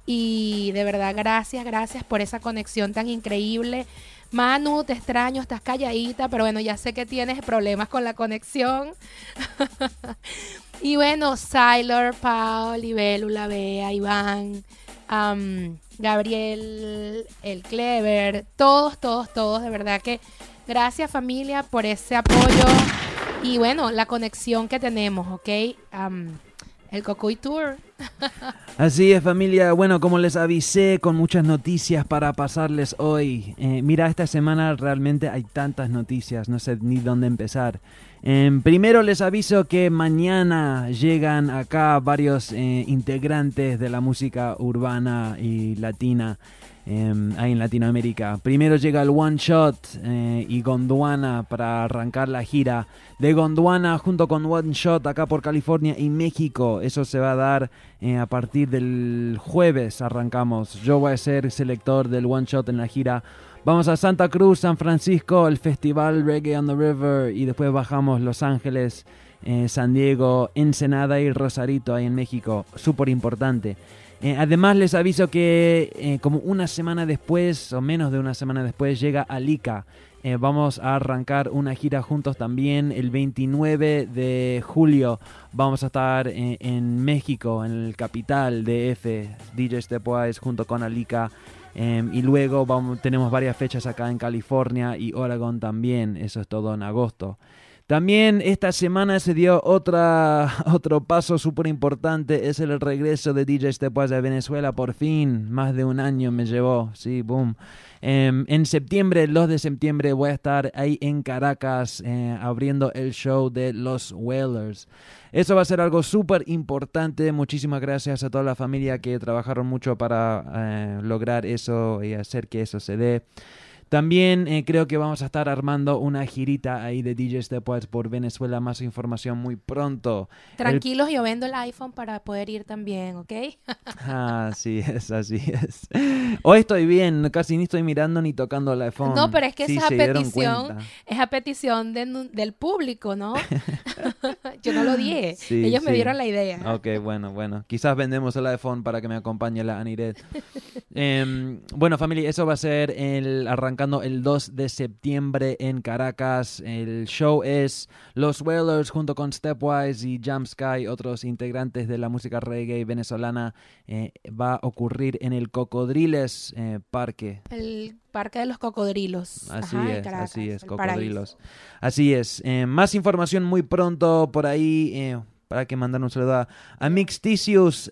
Y de verdad, gracias, gracias por esa conexión tan increíble. Manu, te extraño, estás calladita, pero bueno, ya sé que tienes problemas con la conexión. y bueno, Sylar, Paul, Libélula, Bea, Iván, am, Gabriel, el Clever, todos, todos, todos, de verdad que gracias familia por ese apoyo y bueno, la conexión que tenemos, ¿ok? El Cocuy Tour. Así es familia, bueno como les avisé con muchas noticias para pasarles hoy. Eh, mira, esta semana realmente hay tantas noticias, no sé ni dónde empezar. Em, primero les aviso que mañana llegan acá varios eh, integrantes de la música urbana y latina em, ahí en Latinoamérica. Primero llega el One Shot eh, y Gondwana para arrancar la gira de Gondwana junto con One Shot acá por California y México. Eso se va a dar eh, a partir del jueves. Arrancamos. Yo voy a ser selector del One Shot en la gira. Vamos a Santa Cruz, San Francisco, el festival Reggae on the River y después bajamos Los Ángeles, eh, San Diego, Ensenada y Rosarito ahí en México. Súper importante. Eh, además les aviso que eh, como una semana después o menos de una semana después llega Alica. Eh, vamos a arrancar una gira juntos también el 29 de julio. Vamos a estar en México, en el capital de F, DJ Stepwise junto con Alica. Em, y luego vamos, tenemos varias fechas acá en California y Oregon también. Eso es todo en agosto. También esta semana se dio otra, otro paso súper importante, es el regreso de DJ Stepwise a Venezuela, por fin, más de un año me llevó, sí, boom. Em, en septiembre, el 2 de septiembre, voy a estar ahí en Caracas eh, abriendo el show de Los Whalers. Eso va a ser algo súper importante. Muchísimas gracias a toda la familia que trabajaron mucho para eh, lograr eso y hacer que eso se dé. También eh, creo que vamos a estar armando una girita ahí de DJ Stepwise por Venezuela. Más información muy pronto. El- Tranquilos, yo vendo el iPhone para poder ir también, ¿ok? Ah, sí es, así es. Hoy estoy bien, casi ni estoy mirando ni tocando el iPhone. No, pero es que Sí, eso es se a dieron petición, es a petición de del público, ¿no? Yo no lo dije, Sí, ellos me sí. dieron la idea. Ok, bueno, bueno. Quizás vendemos el iPhone para que me acompañe la Anired. Em, bueno, familia, eso va a ser el, arrancando el 2 de septiembre en Caracas. El show es Los Whalers junto con Stepwise y Jam Sky, otros integrantes de la música reggae venezolana. eh, va a ocurrir en el Cocodriles eh, Parque. El Parque de los Cocodrilos. Así Ajá, es, Caracas, así es, cocodrilos. Así es. Eh, más información muy pronto por ahí. para que mandar un saludo a, a Mixticius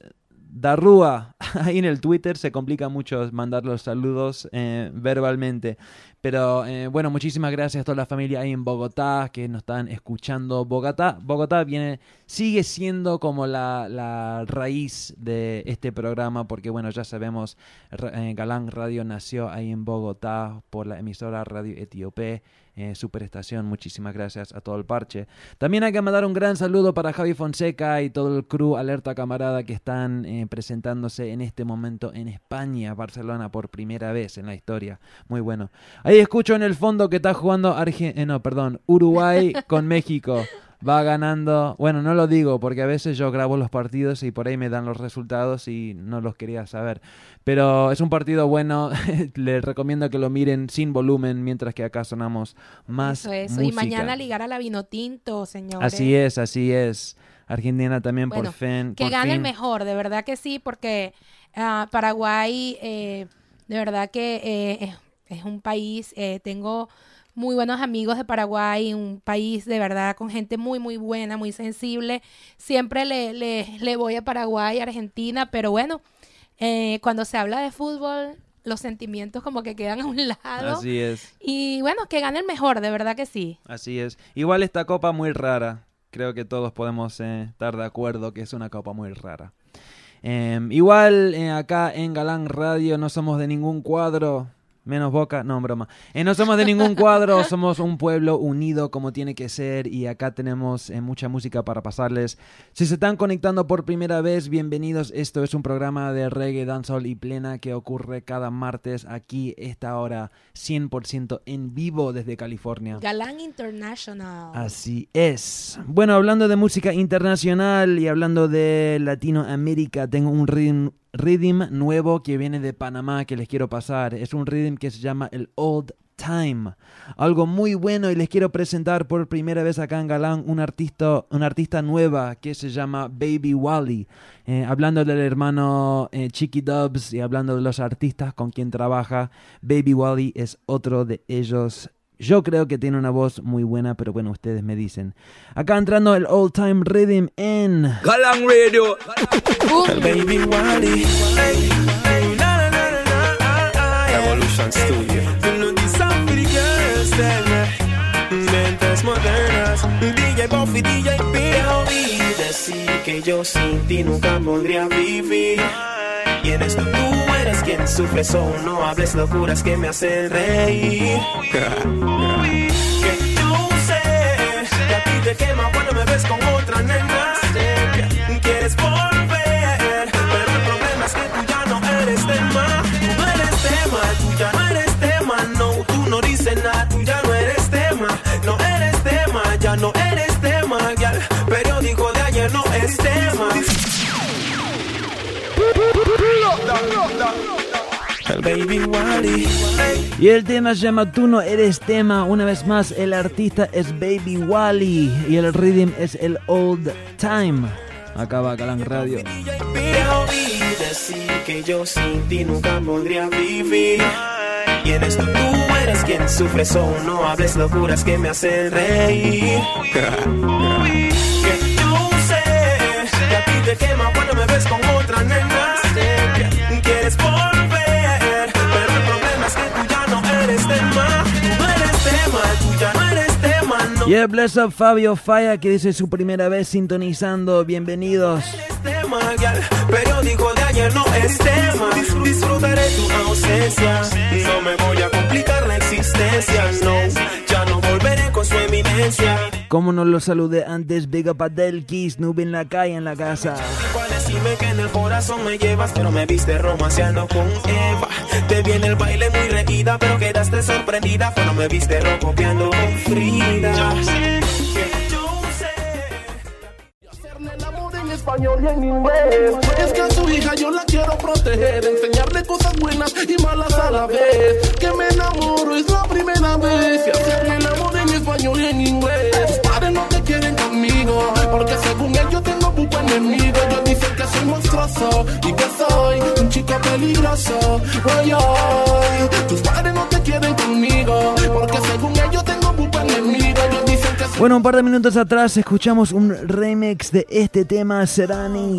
Darrúa. Ahí en el Twitter se complica mucho mandar los saludos eh, verbalmente. Pero eh, bueno, muchísimas gracias a toda la familia ahí en Bogotá que nos están escuchando. Bogotá, Bogotá viene, sigue siendo como la, la raíz de este programa, porque bueno, ya sabemos, eh, Galán Radio nació ahí en Bogotá por la emisora Radio Etíope. Eh, superestación, muchísimas gracias a todo el parche. También hay que mandar un gran saludo para Javi Fonseca y todo el crew Alerta Camarada que están eh, presentándose en este momento en España, Barcelona, por primera vez en la historia. Muy bueno. Ahí escucho en el fondo que está jugando eh, no, perdón, Uruguay con México. Va ganando. Bueno, no lo digo porque a veces yo grabo los partidos y por ahí me dan los resultados y no los quería saber. Pero es un partido bueno. Les recomiendo que lo miren sin volumen mientras que acá sonamos más Eso, eso. música. Y mañana ligar a la vino tinto, señores. Así es, así es. Argentina también Bueno, por fin. que por gane el mejor, de verdad que sí, porque ah, Paraguay, eh, de verdad que eh, es, un país, eh, tengo muy buenos amigos de Paraguay, un país de verdad con gente muy, muy buena, muy sensible. Siempre le, le, le voy a Paraguay, Argentina, pero bueno, eh, cuando se habla de fútbol, los sentimientos como que quedan a un lado. Así es. Y bueno, que gane el mejor, de verdad que sí. Así es. Igual esta copa muy rara. Creo que todos podemos eh, estar de acuerdo que es una copa muy rara. Em, igual eh, acá en Galán Radio no somos de ningún cuadro. Menos boca, no, broma. Eh, no somos de ningún cuadro, somos un pueblo unido como tiene que ser y acá tenemos eh, mucha música para pasarles. Si se están conectando por primera vez, bienvenidos. Esto es un programa de reggae, dancehall y plena que ocurre cada martes aquí, esta hora, 100% en vivo desde California. Galán International. Así es. Bueno, hablando de música internacional y hablando de Latinoamérica, tengo un rhythm, rhythm nuevo que viene de Panamá que les quiero pasar. Es un rhythm que se llama el Old Time. Algo muy bueno y les quiero presentar por primera vez acá en Galán un artista, una artista nueva que se llama Baby Wally. Eh, hablando del hermano eh, Chiqui Dubs y hablando de los artistas con quien trabaja, Baby Wally es otro de ellos. Yo creo que tiene una voz muy buena, pero bueno, ustedes me dicen. Acá entrando el Old Time Rhythm en Galang Radio. Baby Wally. Revolution Studio. Modernas. DJ Buffy, DJ P. Decir que yo sin ti nunca podría vivir. Y en esto tú eres quien sufre, solo no hables locuras que me hacen reír. Que yo sé que a ti te quema cuando me ves con otra nena. Quieres volver, El baby Wally. Y el tema se llama Tú no eres tema. Una vez más, el artista es Baby Wally. Y el rhythm es el Old Time. Acá va Galán Radio. Decir que yo sin ti nunca podría vivir. Y en esto tú eres quien sufre, solo no hables locuras que me hacen reír. Que yo sé que a ti te quema cuando me ves con que quieres volver, pero el problema es que tú ya no eres tema. Tú no eres tema, tú ya no eres tema. No Y el Bless Up Fabio Falla que dice su primera vez sintonizando. Bienvenidos. tema, ya el periódico de ayer no es tema. Dis- Disfrutaré tu ausencia, no me voy a complicar existencia, no, ya no volveré con su eminencia. Como no lo saludé antes, Big Up a Delkis, Nube en la calle, en la casa. Igual decime que en el corazón me llevas, pero me viste romanceando con Eva. Te viene el baile muy reída, pero quedaste sorprendida cuando me viste copiando con Frida. Español. Es que a su hija yo la quiero proteger, enseñarle cosas buenas y malas a la vez. Que me enamoro es la primera vez. Y hacerme el amor en español y en inglés. Tus padres no te quieren conmigo, porque según ellos tengo buco enemigo. Ellos dicen que soy monstruoso y que soy un chico peligroso. Tus padres no te quieren conmigo, porque según ellos tengo buco enemigo. Bueno, un par de minutos atrás escuchamos un remix de este tema, Serani.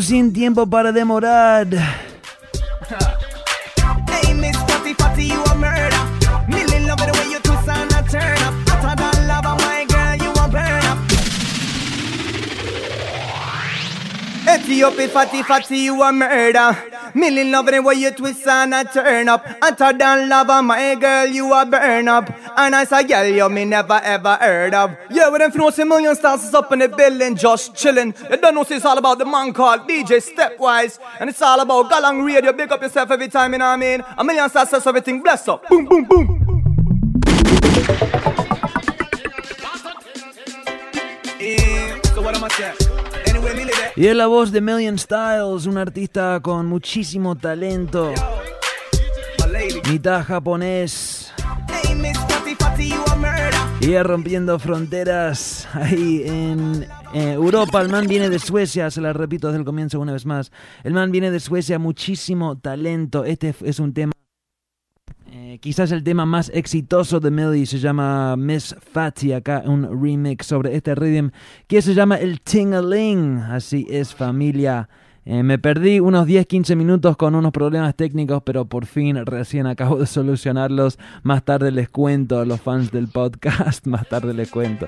Sin tiempo para demorar. Ethiopia fatty fatty, you a murder. Million love it the way you twist and a turn up. Hotter than lava, my girl, you a burn up. And I say, girl, you me never ever heard of. Yeah, with them frozen million stars is up in the building, just chilling. You don't know, it's all about the man called DJ Stepwise. And it's all about Galang Radio. Big up yourself every time, you know what I mean? A million stars says everything, bless up. Boom, boom, boom. Yeah, so what am I saying? Y es la voz de Million Styles, un artista con muchísimo talento. Mitad japonés. Y es rompiendo fronteras ahí en eh, Europa. El man viene de Suecia, se la repito desde el comienzo una vez más. El man viene de Suecia, muchísimo talento. Este es un tema, quizás el tema más exitoso de Melody. Se llama Miss Fatty, acá un remix sobre este rhythm que se llama el Tingaling. Así es, familia. Eh, me perdí unos 10-15 minutos con unos problemas técnicos, pero por fin recién acabo de solucionarlos. Más tarde les cuento a los fans del podcast. Más tarde les cuento.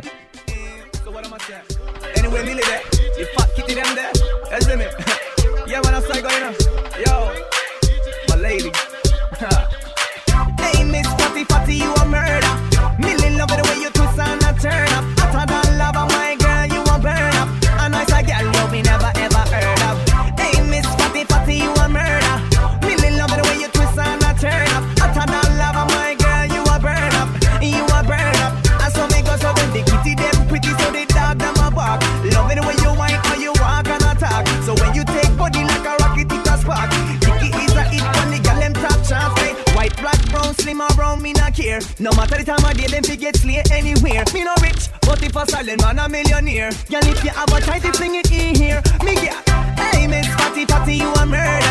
Silent man a millionaire. Girl, if you have a tight, fling it in here. Me get. Hey, Miss Fatty Fatty, you a murder.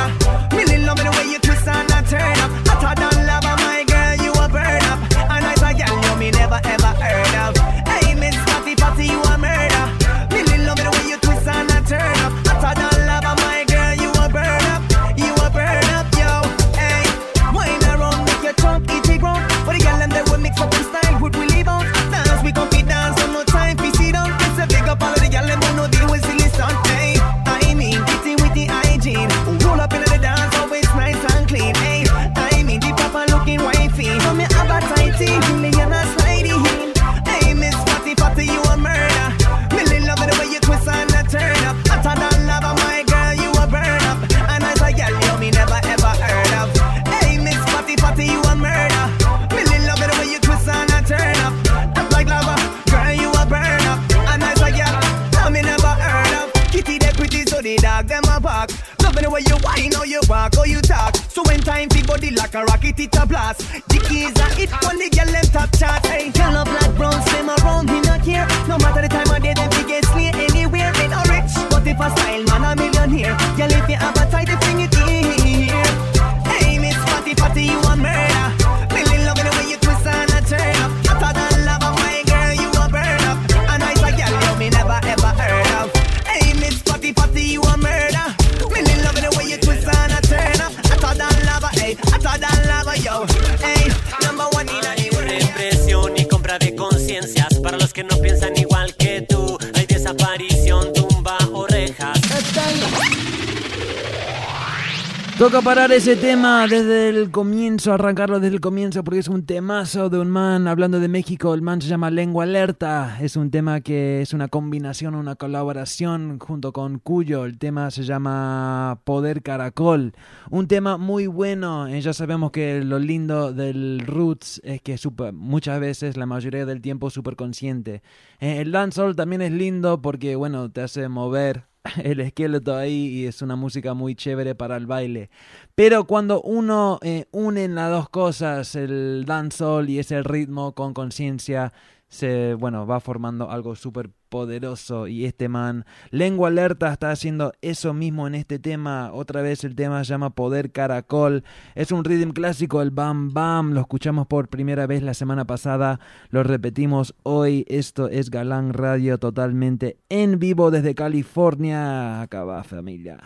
Toca parar ese tema desde el comienzo, arrancarlo desde el comienzo porque es un temazo de un man hablando de México. El man se llama Lengua Alerta. Es un tema que es una combinación, una colaboración junto con Cuyo. El tema se llama Poder Caracol. Un tema muy bueno. Eh, ya sabemos que lo lindo del Roots es que es muchas veces, la mayoría del tiempo, súper consciente. Eh, el dancehall también es lindo porque, bueno, te hace mover el esqueleto ahí y es una música muy chévere para el baile. Pero cuando uno eh, une las dos cosas, el dancehall y ese ritmo con conciencia, se bueno va formando algo súper poderoso y este man, Lengua Alerta, está haciendo eso mismo en este tema. Otra vez el tema se llama Poder Caracol. Es un rhythm clásico, el Bam Bam. Lo escuchamos por primera vez la semana pasada, lo repetimos hoy. Esto es Galán Radio totalmente en vivo desde California. Acaba familia.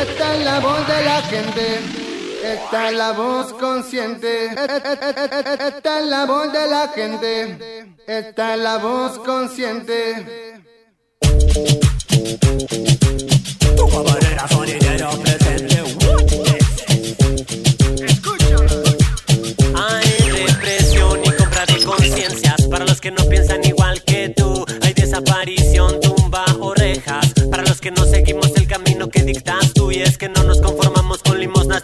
Esta es la voz de la gente. Esta es la voz consciente. Esta es la voz de la gente. Esta es la voz consciente. Tu camarera sonidero presente. Hay represión y compra de conciencias para los que no piensan igual que tú. Hay desaparición, tumba orejas para los que no seguimos el camino que dictas tú. Y es que no nos conformamos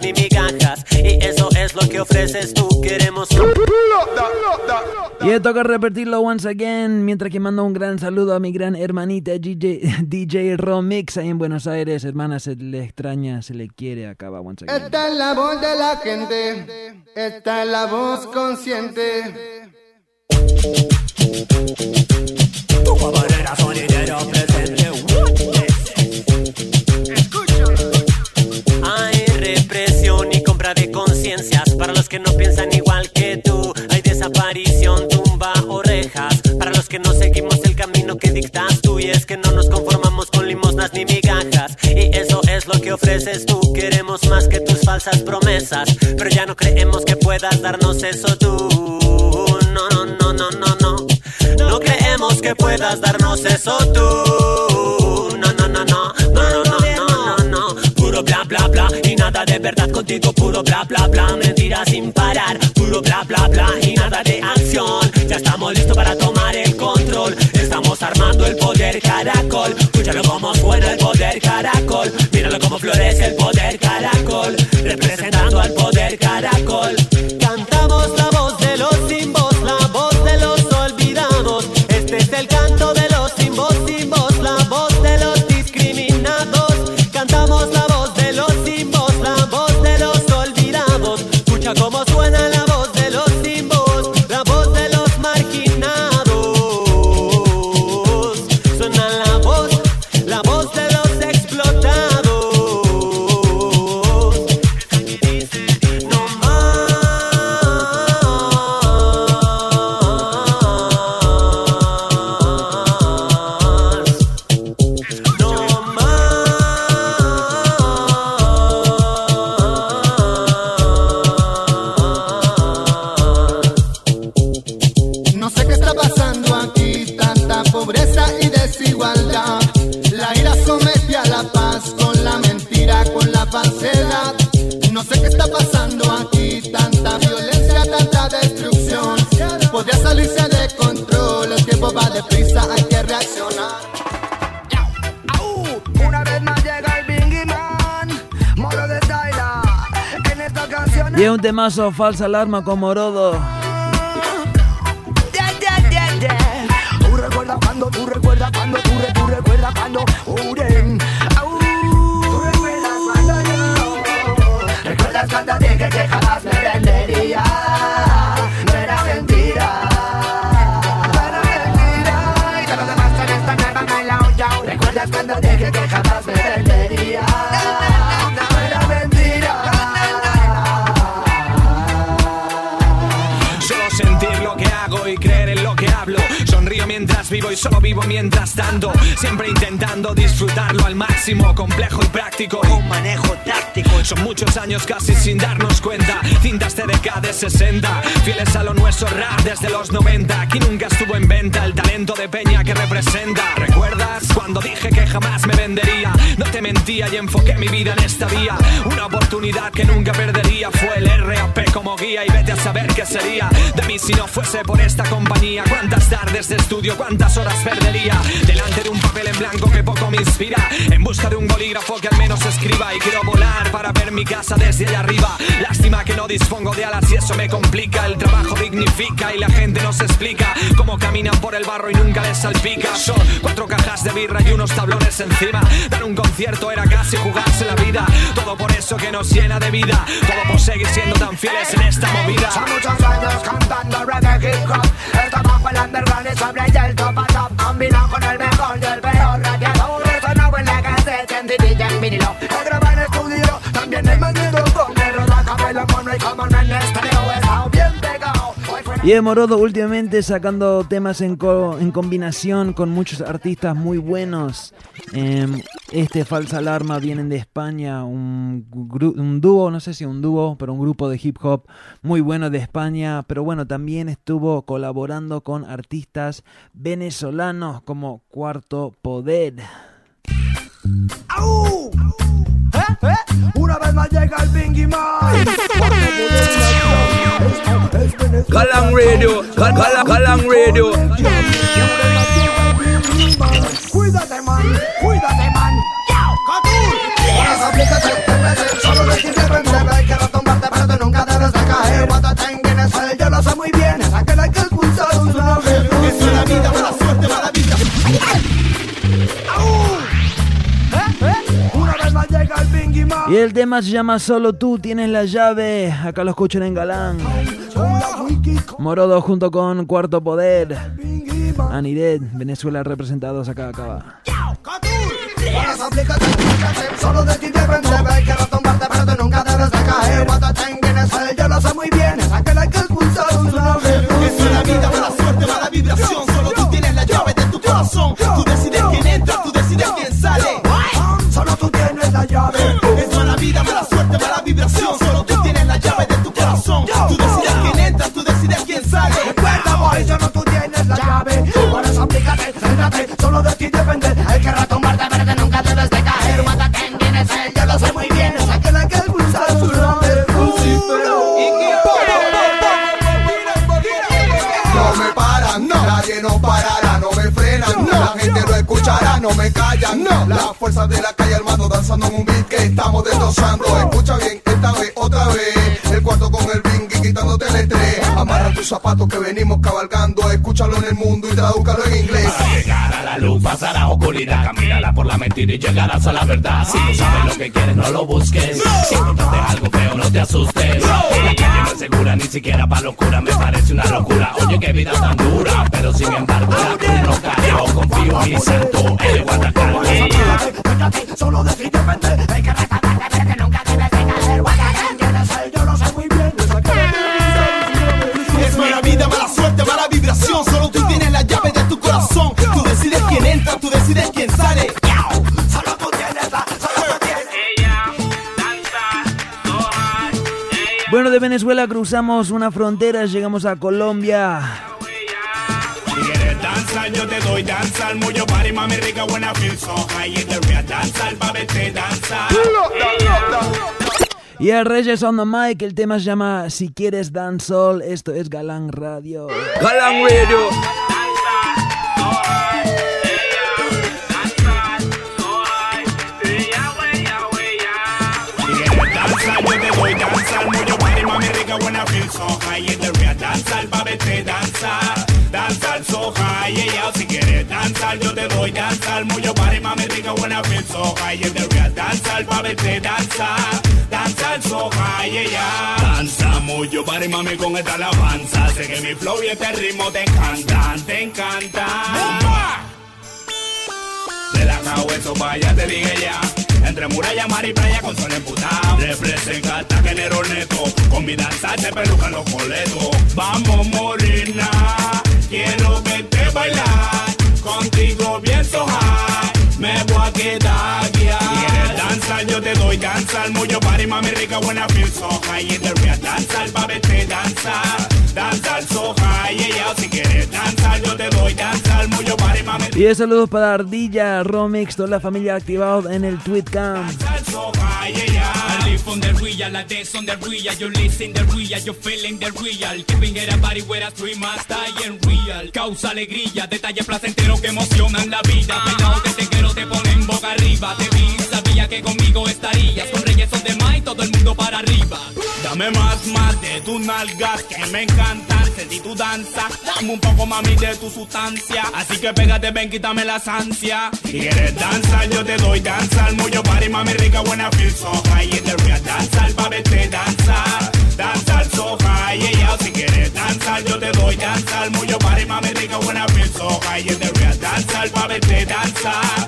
ni migajas. Y eso es lo que ofreces tú. Queremos. Y toca repetirlo once again, mientras que mando un gran saludo a mi gran hermanita DJ, DJ Romix ahí en Buenos Aires. Hermana, se le extraña, se le quiere, acaba once again. Esta es la voz de la gente. Esta es la voz consciente. Tu camarera sonidero presente. Hay represión y compra de para los que no piensan igual que tú. Hay desaparición, tumba orejas para los que no seguimos el camino que dictas tú. Y es que no nos conformamos con limosnas ni migajas. Y eso es lo que ofreces tú. Queremos más que tus falsas promesas. Pero ya no creemos que puedas darnos eso tú. No, no, no, no, no, no. No creemos que puedas darnos eso tú. No. No, no, no, bla, bla. Y nada de verdad contigo. Puro bla, bla, bla. Mentira sin parar. Puro bla, bla, bla. Y nada de acción. Ya estamos listos para tomar el control. Estamos armando el poder caracol. Escúchalo como suena el poder caracol. Míralo como florece el poder caracol. Representando al poder caracol. Va deprisa, hay que reaccionar. Una vez más llega el Bingy Man, moro de Tyler. En esta canción. Y es un temazo, falsa alarma con Morodo. Vivo y solo vivo mientras tanto. Siempre intentando disfrutarlo al máximo. Complejo y práctico. Un manejo táctico. Son muchos años casi sin darnos cuenta. Cintas TDK de 60. Fieles a lo nuestro rap desde los 90. Aquí nunca estuvo en venta el talento de Peña que representa. ¿Recuerdas cuando dije que jamás me vendería? No te mentía y enfoqué mi vida en esta vía. Una oportunidad que nunca perdería. Fue el RAP como guía y vete a saber qué sería de mí si no fuese por esta compañía. Cuántas tardes de estudio, cuántas horas perdería delante de un papel en blanco que poco me inspira. En busca de un bolígrafo que al menos escriba y quiero volar para ver mi casa desde allá arriba. Lástima que no dispongo de alas y eso me complica. El trabajo dignifica y la gente nos explica cómo caminan por el barro y nunca les salpica. Son cuatro cajas de birra y unos tablones encima. Dar un concierto era casi jugarse la vida. Todo por eso que nos llena de vida. Todo por seguir siendo tan fieles en esta movida. Son muchos años cantando reggae hip hop El trabajo el underground y sobre el top a top Combinado con el mejor y el peor radiador Eso no en la cassette, en en vinilo Y Morodo últimamente sacando temas en, co- en combinación con muchos artistas muy buenos. Em, este Falsa Alarma vienen de España, un, un dúo, no sé si un dúo, pero un grupo de hip hop muy bueno de España. Pero bueno, también estuvo colaborando con artistas venezolanos como Cuarto Poder. ¡Au! ¿Eh? ¿Eh? Una vez más llega el Bingy Man Galang Radio, Gal- Gal- Galang Radio. Cuídate man, cuídate man. Ahora aplícate, solo de ti deben saber que no tumbarte pero tú nunca debes de caer Cuando tengas el yo lo sé muy bien, es aquel hay que una vez es la vida, mala suerte, mala Y el tema se llama Solo tú tienes la llave. Acá lo escuchan en Galán. Morodo junto con Cuarto Poder. Anidet, Venezuela representados acá, aplícate, solo de ti deben saber que no tumbarte pero tú nunca debes de caer Cuando tengas el yo lo sé muy bien, es aquel hay que expulsar una vez es la vida, mala suerte, mala vibración. Solo tú tienes la llave de tu corazón. Tú decides vida, mala vibración. Solo tú tienes la llave de tu corazón. Tú decides quién entra, tú decides quién sale. Recuerda, boy, solo tú tienes la llave Por eso aplícate, céntrate, solo de ti depende El que retumbarte me callan, no. Las fuerzas de la calle armado danzando en un beat que estamos destrozando. Escucha bien, esta vez, otra vez. El cuarto con el bingy quitándote el estrés. Amarra tus zapatos que venimos cabalgando. Escúchalo en el mundo y tradúcalo en inglés. Para llegar a la luz, pasar a oscuridad, caminará por la mentira y llegarás a la verdad. Si no sabes lo que quieres, no lo busques. Si encontraste algo feo, no te asustes. La calle no es segura, ni siquiera para locura, me parece una locura. Oye, qué vida tan dura, pero sin embargo, la no cayó. Confío en mi santo, el de Guadalajara. Solo de ti depende El que nunca de Venezuela cruzamos una frontera, llegamos a Colombia. Si quieres danzar, yo te doy danza. El mullo party, mami rica, buena feel so high. Y te voy a danzar, pa' verte danzar. Y el Reyes on the mic, el tema se llama Si quieres esto es Galán Radio. Galang Radio. Danzar, verte danzar. Danzar so high, yeah, yeah. Si quieres danzar, yo te doy danza. El mullo party, mami rica, buena feel so high. Y te voy a danzar, pa' verte danzar. Danzar so high, yeah, yeah. Danza mucho, party, mami, con esta alabanza. Sé que mi flow y este ritmo te encantan, te encantan. De la eso vaya, te dije ya. Entre muralla, mar y playa con sol emputado. Representa que enero neto. Con mi danza te pelucan los boletos. Vamos, morena. Quiero verte bailar. Contigo bien so high. Me voy a quedar ya. ¿Quieres danzar? Yo te doy danzar. Mucho party, mami rica, buena feel so high. Y te voy a danzar, pa' verte danzar. Danzar so high, yeah, yeah. Si quieres danzar, yo te doy danzar. Y de saludos para Ardilla, Romix, toda la familia activado en el Tweetcam. so high, yeah, yeah. I live on the real, I dance on the real. You listen the real, you feeling the real. Keeping it a body where I stream must die en real. Causa alegría, detalles placenteros que emocionan la vida. Te ponen boca arriba. Te conmigo estarías. Con Reyes son de más y todo el mundo para arriba. Dame más, más de tus nalgas que me encantan. Sentí tu danza. Dame un poco, mami, de tu sustancia. Así que pégate, ven, quítame las ansias. Si quieres danzar, yo te doy danzar. Mucho party, mami, rica, buena, feel so high. In the real danzar, pa' verte danzar. Danzar so high, yeah. Si quieres danzar, yo te doy danzar. Mucho party, mami, rica, buena, feel so high. The real danzar, pa' verte danzar.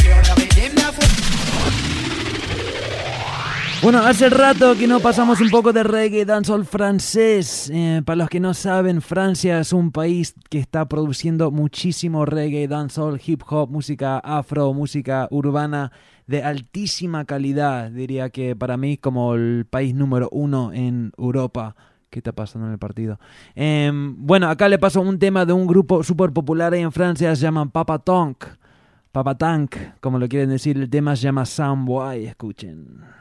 Bueno, hace rato que no pasamos un poco de reggae dancehall francés. Eh, para los que no saben, Francia es un país que está produciendo muchísimo reggae, dancehall, hip hop, música afro, música urbana de altísima calidad. Diría que para mí como el país número uno en Europa. ¿Qué está pasando en el partido? Em, bueno, acá le paso un tema de un grupo súper popular ahí en Francia, se llaman Papa Tonk. Papa Tank, como lo quieren decir. El tema se llama Soundboy. Escuchen.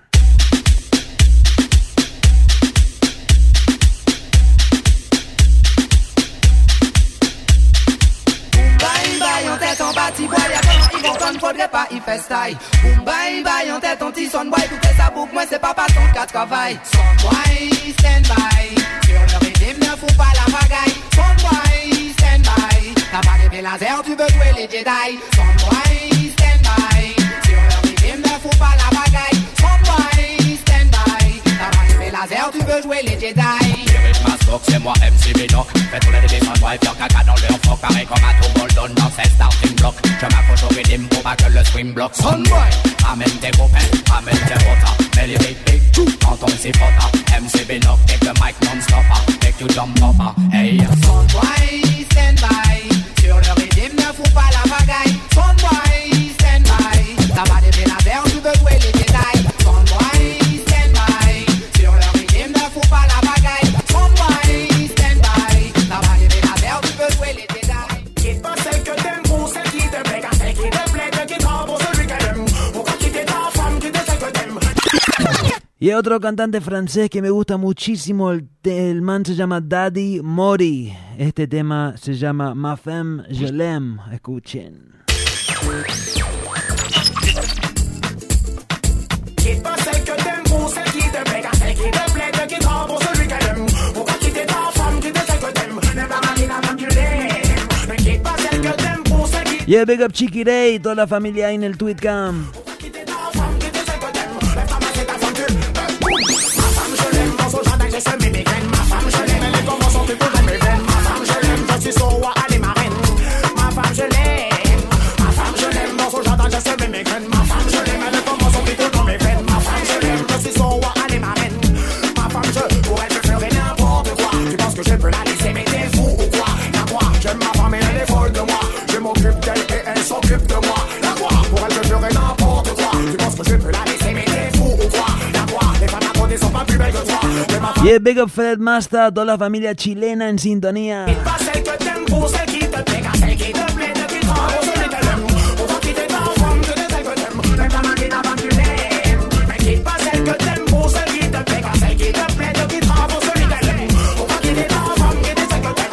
En tête en bas, petit boy, y'a tellement ils vont qu'on faudrait pas y faire style. Boom, bye bye, en tête en petit son boy, écoutez sa boucle, moi c'est pas pas son cas de travail. Son boy, stand by, sur le rythme, ne fous pas la pagaille. Son boy, stand by, t'as pas les laser, tu veux jouer les Jedi. Son boy, stand by, sur le rythme, ne fous pas la pagaille. Son boy, stand by, t'as pas les laser, tu veux jouer les Jedi. Stock, c'est moi MC Binoc Fais tourner les descends, ouais, faire caca dans leur froc Pareil comme un tout bol dans starting Je m'accroche au rythme pour pas que le swing amène tes copains, amène tes potas les big big, quand on s'y frotta MC Binoc, take the mic non-stopper Make you jump up, hey Sunboy, stand by. Sur le rythme, ne fous pas la pagaille. Sunboy, Y otro cantante francés que me gusta muchísimo, el, el man se llama Daddy Mori. Este tema se llama Ma femme je l'aime. Escuchen. Yeah, big up Chiqui Ray, toda la familia ahí en el Tweetcam. Qu'elle aime. Pourquoi quitter ta femme, quitter celle que t'aimes?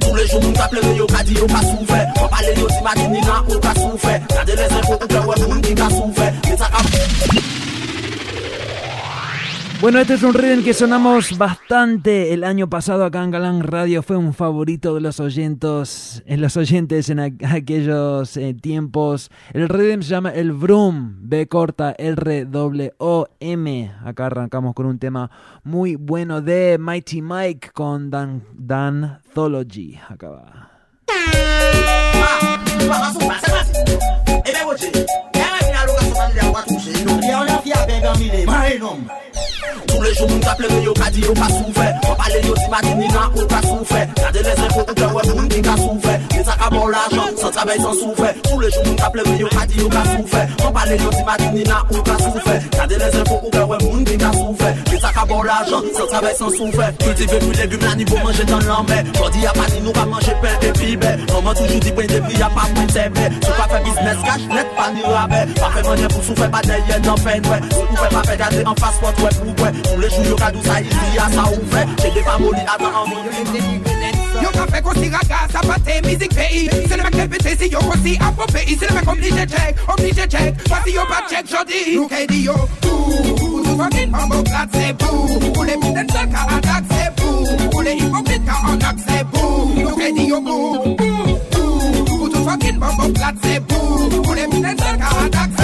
Tous les jours, nous t'appelons yo, qu'a dit yo, qu'a souffert. On parle yo, si ma dinina, ou qu'a souffert. Regardez les infos, ou que ouais, moun qui qu'a souffert. Mais ça qu'a Bueno, este es un rhythm que sonamos bastante el año pasado acá en Galán Radio. Fue un favorito de los oyentes, en los oyentes en aqu- aquellos eh, tiempos. El rhythm se llama el Vroom, B corta R W O M. Acá arrancamos con un tema muy bueno de Mighty Mike con Dan Danthology. Acá va. Tous les jours, nous t'appelons, mais yo, pas dit, yo, pas souffert. On parle, yo, si matinina, on pas souffert. Gardez les infos, on te voit, nous, qui pas souffert. Les sacs à bon l'argent, sans travail, sans souffert. Tous les jours, nous t'appelons, mais yo, pas dit, yo, pas souffert. On parle, yo, si matinina, on pas souffert. Gardez les infos, on te voit, nous, qui pas souffert. Les sacs à bon l'argent, sans travail, sans souffert. Cultiver plus légumes, la niveau, manger dans l'emmerde. Quand il y a pas dit, nous, pas manger pain et pibé. Maman, toujours dit, prendre des prix, y'a pas moins de C'est pas faire business, cash, net, pas ni rabais. Pas faire manger pour souffrir, pas d'ailleurs, non, peine, ouais. Ou pas faire garder en face, pour toi, pour ouais. Tous les jours yo ka dou ça ici, y'a ça ou fait J'ai des familles, attends en Yo ka fe konsi raga, sa pate, mizik peyi Se le mek repete si yo konsi afro peyi Se le mek oblige check, oblige check. Pasi yo pa check jodi Nou ke di yo Boo, tout fucking mambo plat se boo Pou le biden sel ka atak se boo Pou le hypocrite ka anak se boo Nou ke di yo boo, boo, boo Tout fucking mambo plat se boo Pou le biden sel ka atak se boo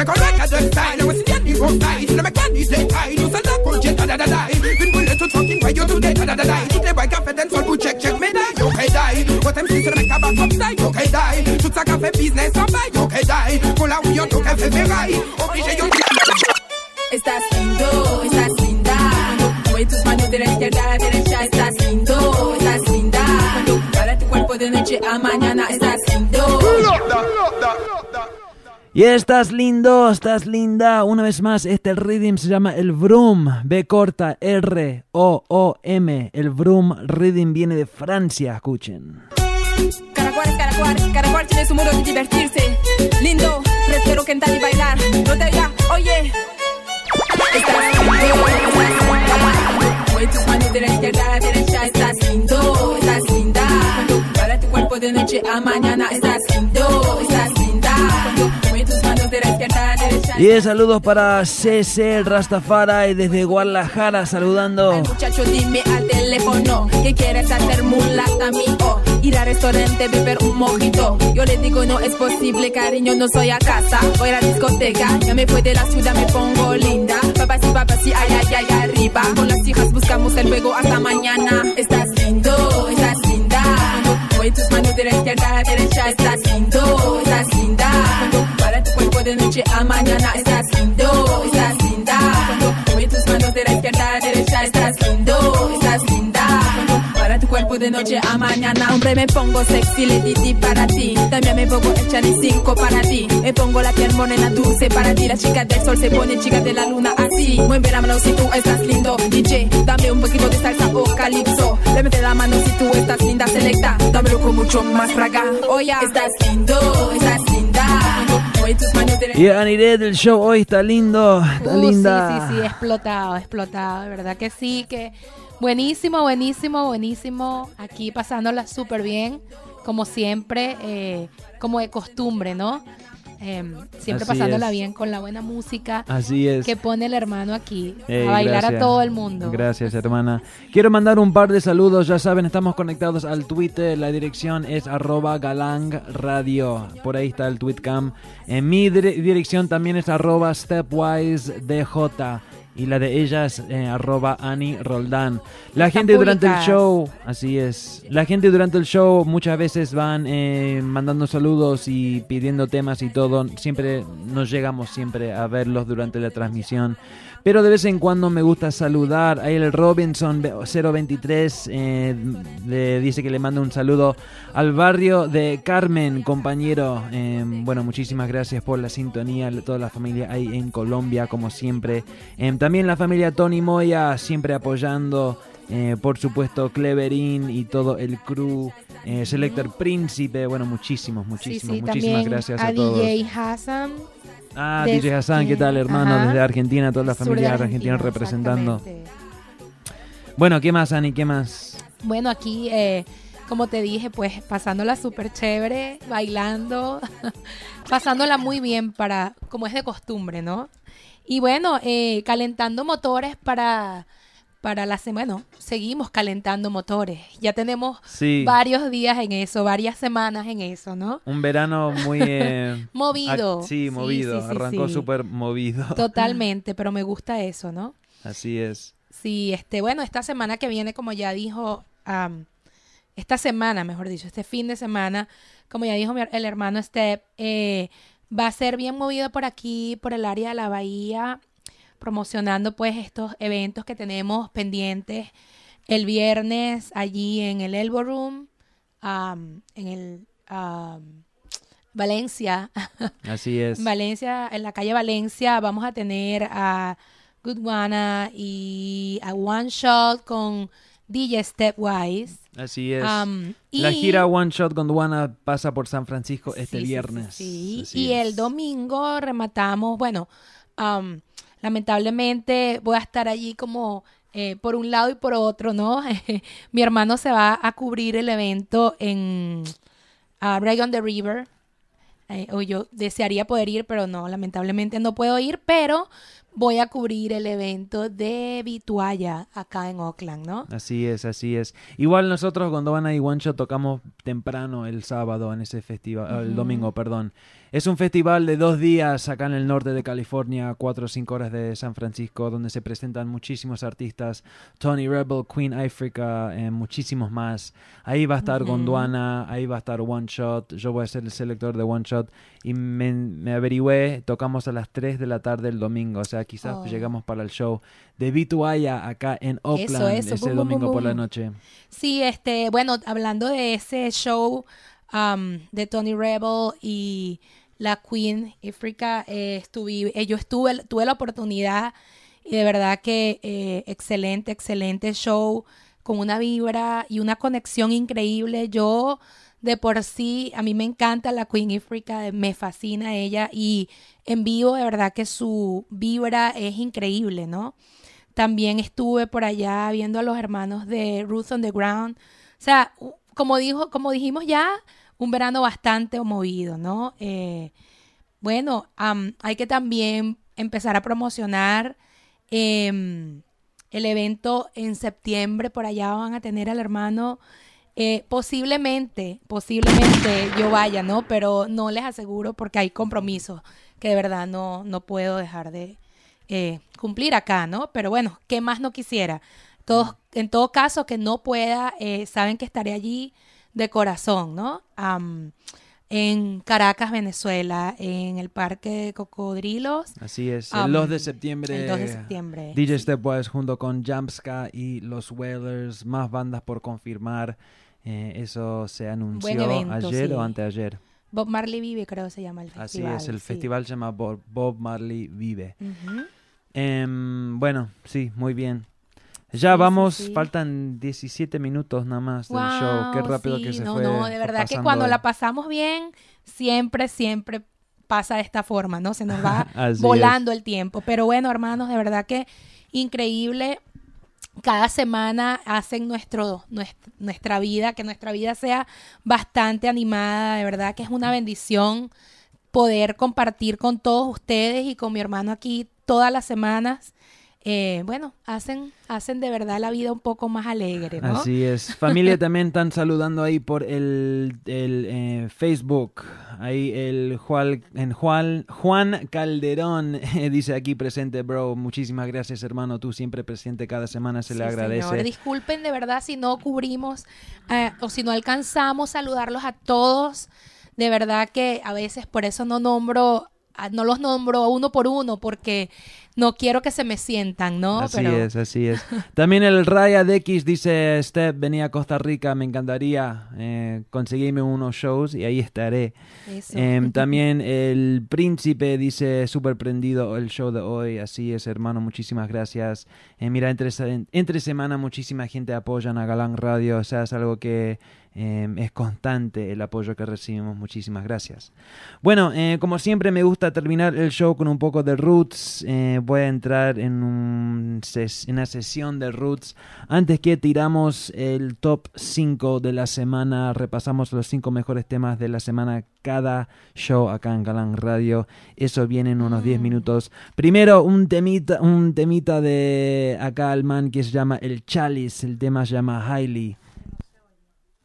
Check on like a dead style, what's the end of style? C'est le mec qui dit taille, nous sommes là pour jet, da da da da. Une boule toute fucking way, you today, da da da da. Toutes les boys qui fait dance, pour check, check, médaille, yo hey die. What I'm c'est le mec qui bat comme ça, yo hey die. Tout ça qui fait business en bas, yo hey die. Pour la où yo tout qui fait ferraille, obligé yo Estás lindo, estás linda. Mueve tus manos de la izquierda a la derecha. Estás lindo, estás linda. Para tu cuerpo de noche a mañana. Y estás lindo, estás linda. Una vez más, este rhythm se llama el Vroom. B corta R O O M. El Vroom rhythm viene de Francia, escuchen. Caracuares, caracuares, caracuar tiene su modo de divertirse. Lindo, prefiero cantar y bailar. No te diga, oye. Estás lindo, estás linda. Manos de la izquierda a la derecha. Estás lindo, estás linda. Para tu cuerpo de noche a mañana. Estás lindo, estás Y de saludos para CC Rastafari desde Guadalajara saludando. Muchacho, dime al teléfono que quieres hacer mulata mío. Ir al restaurante, beber un mojito. Yo le digo, no es posible, cariño, no soy a casa. Voy a la discoteca, ya me fui de la ciudad, me pongo linda. Papá sí, papá sí, ay, ay, ay, arriba. Con las hijas buscamos el juego hasta mañana. Estás lindo, estás linda. Mueve tus manos de la izquierda a la derecha. Estás lindo, estás linda. De noche a mañana. Estás lindo, estás linda. Mueve tus manos de la izquierda a derecha. Estás lindo, estás linda. Para tu cuerpo de noche a mañana. Hombre, me pongo sexy, le di para ti. También me pongo hecha de cinco para ti. Me pongo la piel morena dulce para ti. La chica del sol se pone chica de la luna así. Mueve la mano si tú estás lindo. DJ, dame un poquito de salsa o calipso. Le la mano si tú estás linda, selecta. Dámelo con mucho más fraga. Oye, estás lindo, estás linda. Y Aniré del show hoy está lindo, está Uh, linda. Sí, sí, sí, explotado, explotado, de verdad que sí, que buenísimo, buenísimo, buenísimo. Aquí pasándola súper bien, como siempre, eh, como de costumbre, ¿no? Em, siempre Así pasándola es. bien con la buena música Así es. que pone el hermano aquí Ey, a bailar gracias. a todo el mundo. Gracias, hermana. Quiero mandar un par de saludos. Ya saben, estamos conectados al Twitter. La dirección es arroba galang radio. Por ahí está el tweetcam. En mi dire- dirección también es arroba stepwise dj. Y la de ella es eh, arroba Ani Roldán. La Están gente durante el show, así es. La gente durante el show muchas veces van eh, mandando saludos y pidiendo temas y todo. Siempre nos llegamos siempre a verlos durante la transmisión. Pero de vez en cuando me gusta saludar. Ahí el Robinson 023 eh, le dice que le manda un saludo al barrio de Carmen, compañero. Eh, bueno, muchísimas gracias por la sintonía, toda la familia ahí en Colombia, como siempre. También la familia Tony Moya, siempre apoyando. Eh, por supuesto, Cleverin y todo el crew. eh, Selector Príncipe, bueno, muchísimos, muchísimos, sí, muchísimas gracias a, a, todos. DJ Hassan. Ah, desde- DJ Hassan, ¿qué tal, hermano? Ajá. Desde Argentina, toda la familia Argentina, argentina representando. Bueno, ¿qué más, Ani? ¿Qué más? Bueno, aquí, eh, como te dije, pues pasándola súper chévere, bailando, pasándola muy bien para, como es de costumbre, ¿no? Y bueno, eh, calentando motores para, para la semana. Bueno, seguimos calentando motores. Ya tenemos Sí. varios días en eso, varias semanas en eso, ¿no? Un verano muy... eh, Movido. sí, Sí, movido. sí, Arrancó súper movido. Totalmente, pero me gusta eso, ¿no? Así es. Sí, este, bueno, esta semana que viene, como ya dijo, am, esta semana, mejor dicho, este fin de semana, como ya dijo mi- el hermano Step, eh, va a ser bien movido por aquí, por el área de la bahía, promocionando pues estos eventos que tenemos pendientes. el viernes allí en el Elbow Room, am, en el am, Valencia. Así es. Valencia, en la calle Valencia, vamos a tener a Good Wanna y a One Shot con DJ Stepwise. Así es. Am, La y- gira One Shot con Duana pasa por San Francisco este Sí, sí, sí, viernes. sí. Y es. el domingo rematamos, bueno, am, lamentablemente voy a estar allí como eh, por un lado y por otro, ¿no? Mi hermano se va a cubrir el evento en uh, Rag on the River. Eh, o yo desearía poder ir, pero no, lamentablemente no puedo ir, pero voy a cubrir el evento de Vitualla acá en Oakland, ¿no? Así es, así es. Igual nosotros cuando van One Shot tocamos temprano el sábado en ese festival, el domingo, perdón. Es un festival de dos días acá en el norte de California, cuatro o cinco horas de San Francisco, donde se presentan muchísimos artistas, Tony Rebel, Queen Africa, eh, muchísimos más. Ahí va a estar. Gondwana, ahí va a estar One Shot, yo voy a ser el selector de One Shot y me, me averigüé, tocamos a las 3 de la tarde el domingo, o sea, quizás Oh. llegamos para el show de Vituaya acá en Oakland eso, ese bum, domingo bum, por la noche. Sí, este, bueno, hablando de ese show um, de Tony Rebel y la Queen Africa, eh, estuve, eh, yo estuve, tuve la oportunidad y de verdad que eh, excelente, excelente show con una vibra y una conexión increíble. Yo de por sí, a mí me encanta la Queen Africa, me fascina ella y en vivo de verdad que su vibra es increíble, ¿no? También estuve por allá viendo a los hermanos de Ruth on the Ground. O sea, como dijo, como dijimos ya, un verano bastante movido, ¿no? Eh, bueno, am, hay que también empezar a promocionar em, el evento en septiembre. Por allá van a tener al hermano. eh, posiblemente, posiblemente yo vaya, ¿no? Pero no les aseguro porque hay compromisos que de verdad no, no puedo dejar de eh, cumplir acá, ¿no? Pero bueno, ¿qué más no quisiera? Todos, en todo caso, que no pueda, eh, saben que estaré allí de corazón, ¿no? Am, en Caracas, Venezuela, en el Parque de Cocodrilos. Así es, el 2 de septiembre. El 2 de septiembre. DJ Stepwise junto con Jamska y los Whalers, más bandas por confirmar. Eh, eso se anunció evento, ayer sí. o anteayer. Bob Marley Vive, creo que se llama el Así festival. es, el sí. festival se llama Bob, Marley Vive. Em, bueno, sí, muy bien. Ya sí, vamos, sí. faltan 17 minutos nada más del Wow, show. Qué rápido sí, que se no, fue. No, de verdad que cuando la pasamos bien, siempre, siempre pasa de esta forma, ¿no? Se nos va volando el tiempo. Pero bueno, hermanos, de verdad que increíble. Cada semana hacen nuestro, nues- nuestra vida, que nuestra vida sea bastante animada. De verdad que es una bendición poder compartir con todos ustedes y con mi hermano aquí todas las semanas. Eh, bueno, hacen, hacen de verdad la vida un poco más alegre, ¿no? Así es. Familia también están saludando ahí por el, el, eh, Facebook. Ahí el Juan, en Juan, Juan Calderón eh, dice aquí presente, bro. Muchísimas gracias, hermano. Tú siempre presente cada semana, se le agradece. señor. Disculpen de verdad si no cubrimos eh, o si no alcanzamos saludarlos a todos. De verdad que a veces por eso no nombro, a- no los nombro uno por uno porque no quiero que se me sientan, ¿no? Así Pero es, así es. También el Raya de X dice, Steph, venía a Costa Rica, me encantaría eh, conseguirme unos shows y ahí estaré. Em, también el Príncipe dice, súper prendido el show de hoy, así es, hermano, muchísimas gracias. Eh, mira, entre, entre semana muchísima gente apoya a Galán Radio, o sea, es algo que em, es constante el apoyo que recibimos, muchísimas gracias. Bueno, eh, como siempre me gusta terminar el show con un poco de Roots, eh, voy a entrar en, un ses- en una sesión de Roots. Antes que tiramos el top 5 de la semana, repasamos los 5 mejores temas de la semana cada show acá en Galán Radio. Eso viene en unos 10 minutos. Primero un temita, un temita de acá al man que se llama El Chalice, el tema se llama Highly.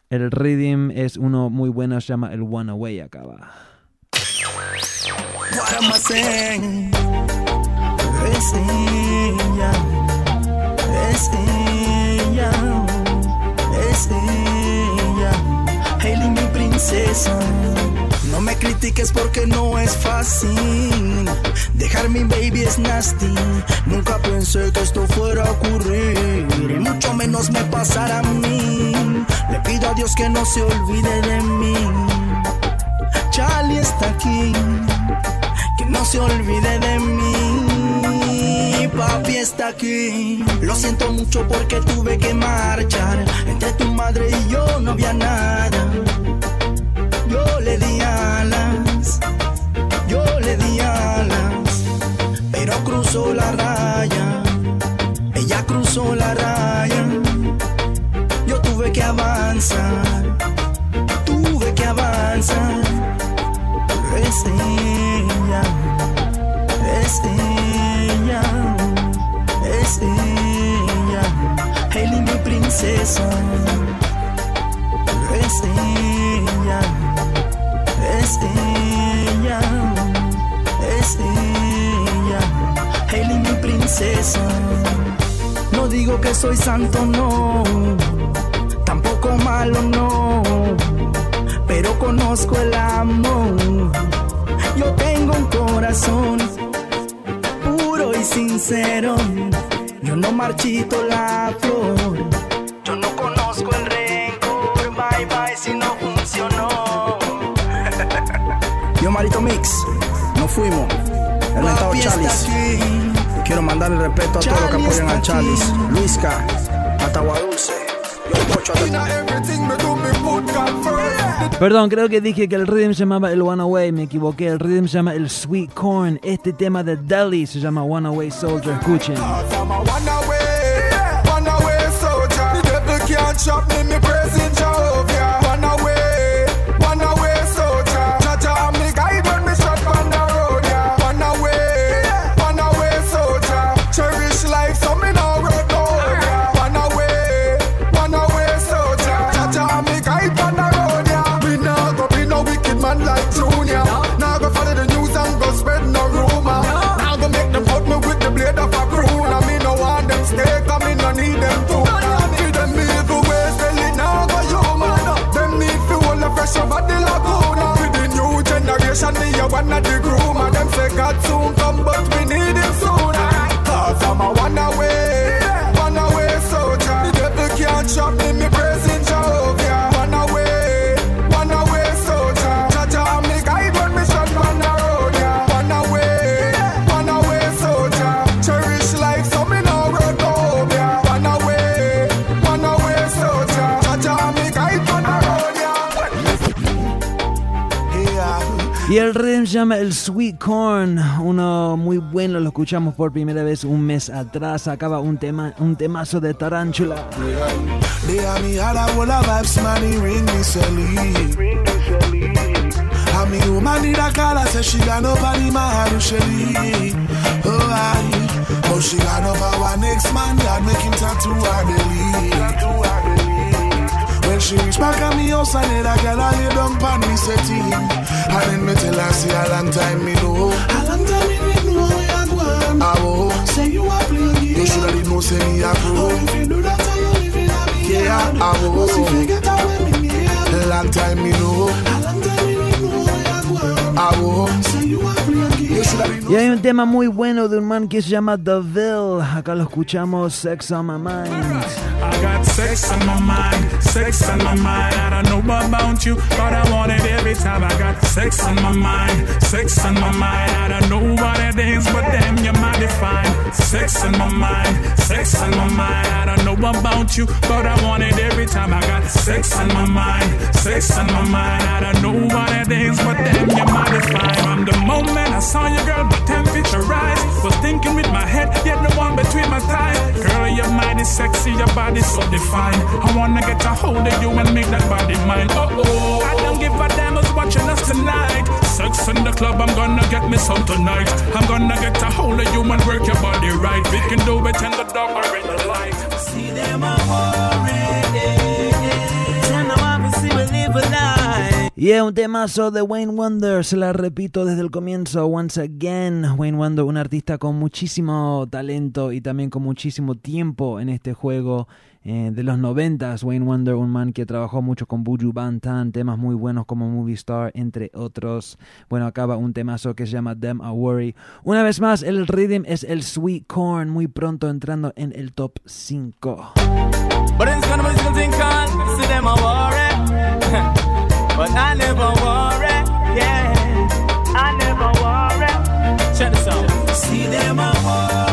El rhythm es uno muy bueno, se llama el One Away. What No me critiques porque no es fácil. Dejar mi baby es nasty. Nunca pensé que esto fuera a ocurrir. Y mucho menos me pasara a mí. Le pido a Dios que no se olvide de mí. Charlie está aquí. Que no se olvide de mí. Papi está aquí. Lo siento mucho porque tuve que marchar. Entre tu madre y yo no había nada. Yo le di alas, yo le di alas, pero cruzó la raya, ella cruzó la raya. Yo tuve que avanzar, tuve que avanzar. Es ella, es ella, es ella, mi princesa. Es ella, es ella, princesa. No digo que soy santo, no, tampoco malo, no, pero conozco el amor. Yo tengo un corazón puro y sincero. Yo no marchito la flor. Marito Mix, nos fuimos. El mentado Chalis. Quiero mandarle respeto a todos los que apoyan al Chalis. Luisca, Atagua Dulce. Yo Pocho Perdón, creo que dije que el rhythm se llamaba el One Away, me equivoqué. El rhythm se llama el Sweet Corn. Este tema de Delhi se llama One Away Soldier. Escuchen. Can't chop me, me el Sweet Corn, uno muy bueno, lo escuchamos por primera vez un mes atrás, acaba un tema, un temazo de Tarántula. Next man, tattoo. She reach back at me house, I need a girl, I lay down pan me setting. And then me tell her, see a long time me know. A long time me didn't know you go on. I will. Say you are playing game. You shoulda did know, say me a pro. Oh, if you do that, I you living a me. Yeah, I will. Cause if you get away with me, yeah. Long time me know. A long time me didn't know you go on. I will. Say you are playing Y hay un tema muy bueno de un man que se llama The Ville, acá lo escuchamos, Sex on My Mind. I got sex on my mind, sex on my mind. I don't know about you, but I want it every time. I got sex on my mind, sex on my mind. I don't know what it is, but damn, you're my define. Sex on my mind, sex on my mind. I don't know about you, but I want it every time. I got sex on my mind, sex on my mind. I don't know what it is, but damn, you're my define. From the moment I saw you, girl, Girl, your mind is sexy, your body so defined. I wanna get a hold of you and make that body mine. Oh oh, I don't give a damn who's watching us tonight. Sex in the club, I'm gonna get me some tonight. I'm gonna get a hold of you and work your body right. We can do it in the dark or in the light. See them a Y es un temazo de Wayne Wonder, se la repito desde el comienzo, once again. Wayne Wonder, un artista con muchísimo talento y también con muchísimo tiempo en este juego, eh, de los noventas, Wayne Wonder, un man que trabajó mucho con Buju Bantan, temas muy buenos como Movie Star, entre otros. Bueno, acaba un temazo que se llama Them a Worry. Una vez más, el rhythm es el Sweet Corn, muy pronto entrando en el top 5. But it's gonna be something called see them a worry. but I never worry, yeah. I never worry. Check this out. See them a worry.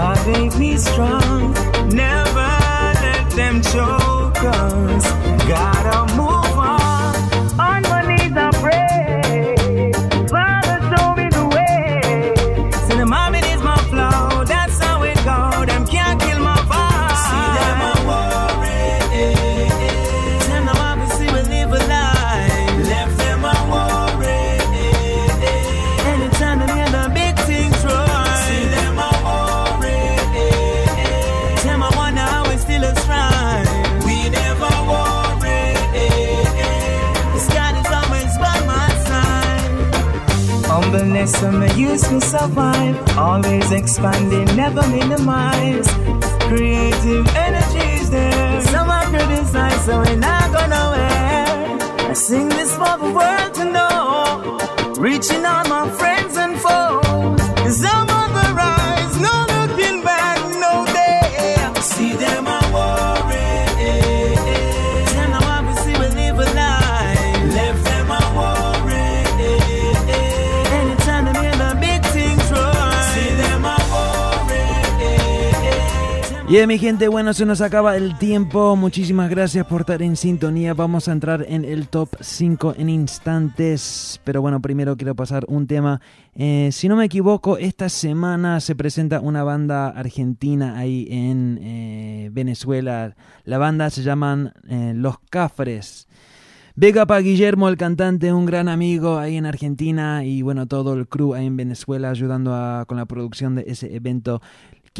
God made me strong. Humbleness and the use me survive. Always expanding, never minimize. Creative energy is there. Some are criticize, so we're not going nowhere. I sing this for the world to know. Reaching all my friends and foes. Some Y mi gente, bueno, se nos acaba el tiempo. Muchísimas gracias por estar en sintonía. Vamos a entrar en el top 5 en instantes. Pero bueno, primero quiero pasar un tema. Eh, si no me equivoco, esta semana se presenta una banda argentina ahí en eh, Venezuela. La banda se llaman eh, Los Cafres. Big up a Guillermo, el cantante, un gran amigo ahí en Argentina y bueno, todo el crew ahí en Venezuela ayudando con la producción de ese evento.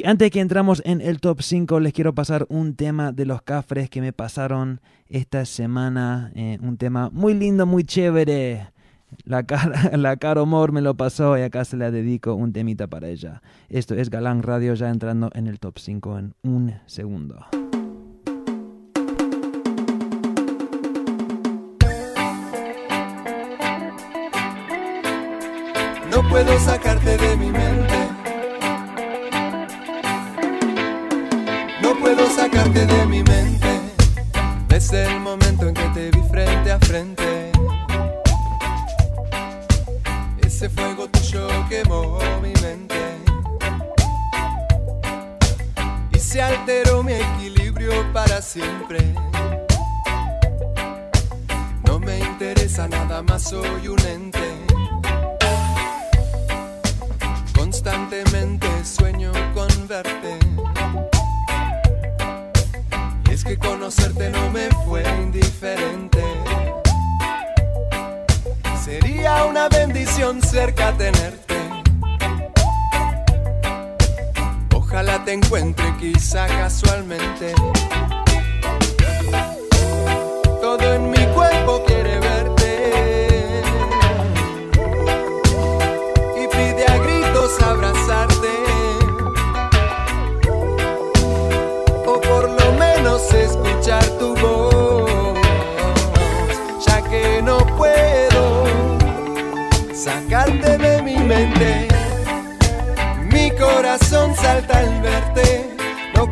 Antes que entramos en el top 5, les quiero pasar un tema de los cafres que me pasaron esta semana. eh, un tema muy lindo, muy chévere. La cara, la Caro Mor me lo pasó y acá se la dedico un temita para ella. Esto es Galán Radio ya entrando en el top 5 en un segundo. No puedo sacarte de mi mente. Puedo sacarte de mi mente. Desde el momento en que te vi frente a frente. Ese fuego tuyo quemó mi mente. Y se alteró mi equilibrio para siempre. No me interesa nada más, soy un ente. Constantemente sueño con verte. Que conocerte no me fue indiferente. Sería una bendición cerca tenerte. Ojalá te encuentre quizá casualmente. Todo en mi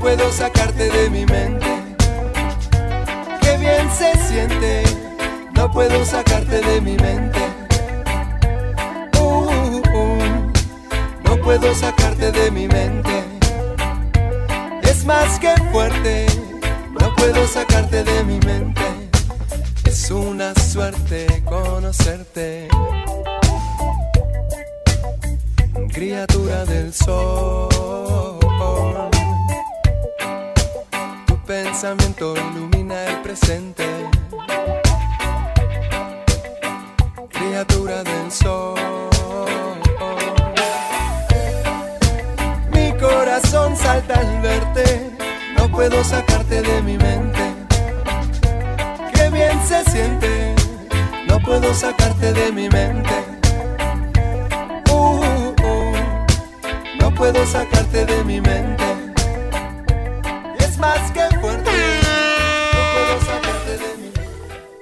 puedo sacarte de mi mente. Qué bien se siente, no puedo sacarte de mi mente. Uh, uh, no puedo sacarte de mi mente. Es más que fuerte, no puedo sacarte de mi mente. Es una suerte conocerte. Criatura del sol. Pensamiento ilumina el presente. criatura del sol. Mi corazón salta al verte, no puedo sacarte de mi mente. Qué bien se siente, no puedo sacarte de mi mente. Uh, uh, no puedo sacarte de mi mente. Más que.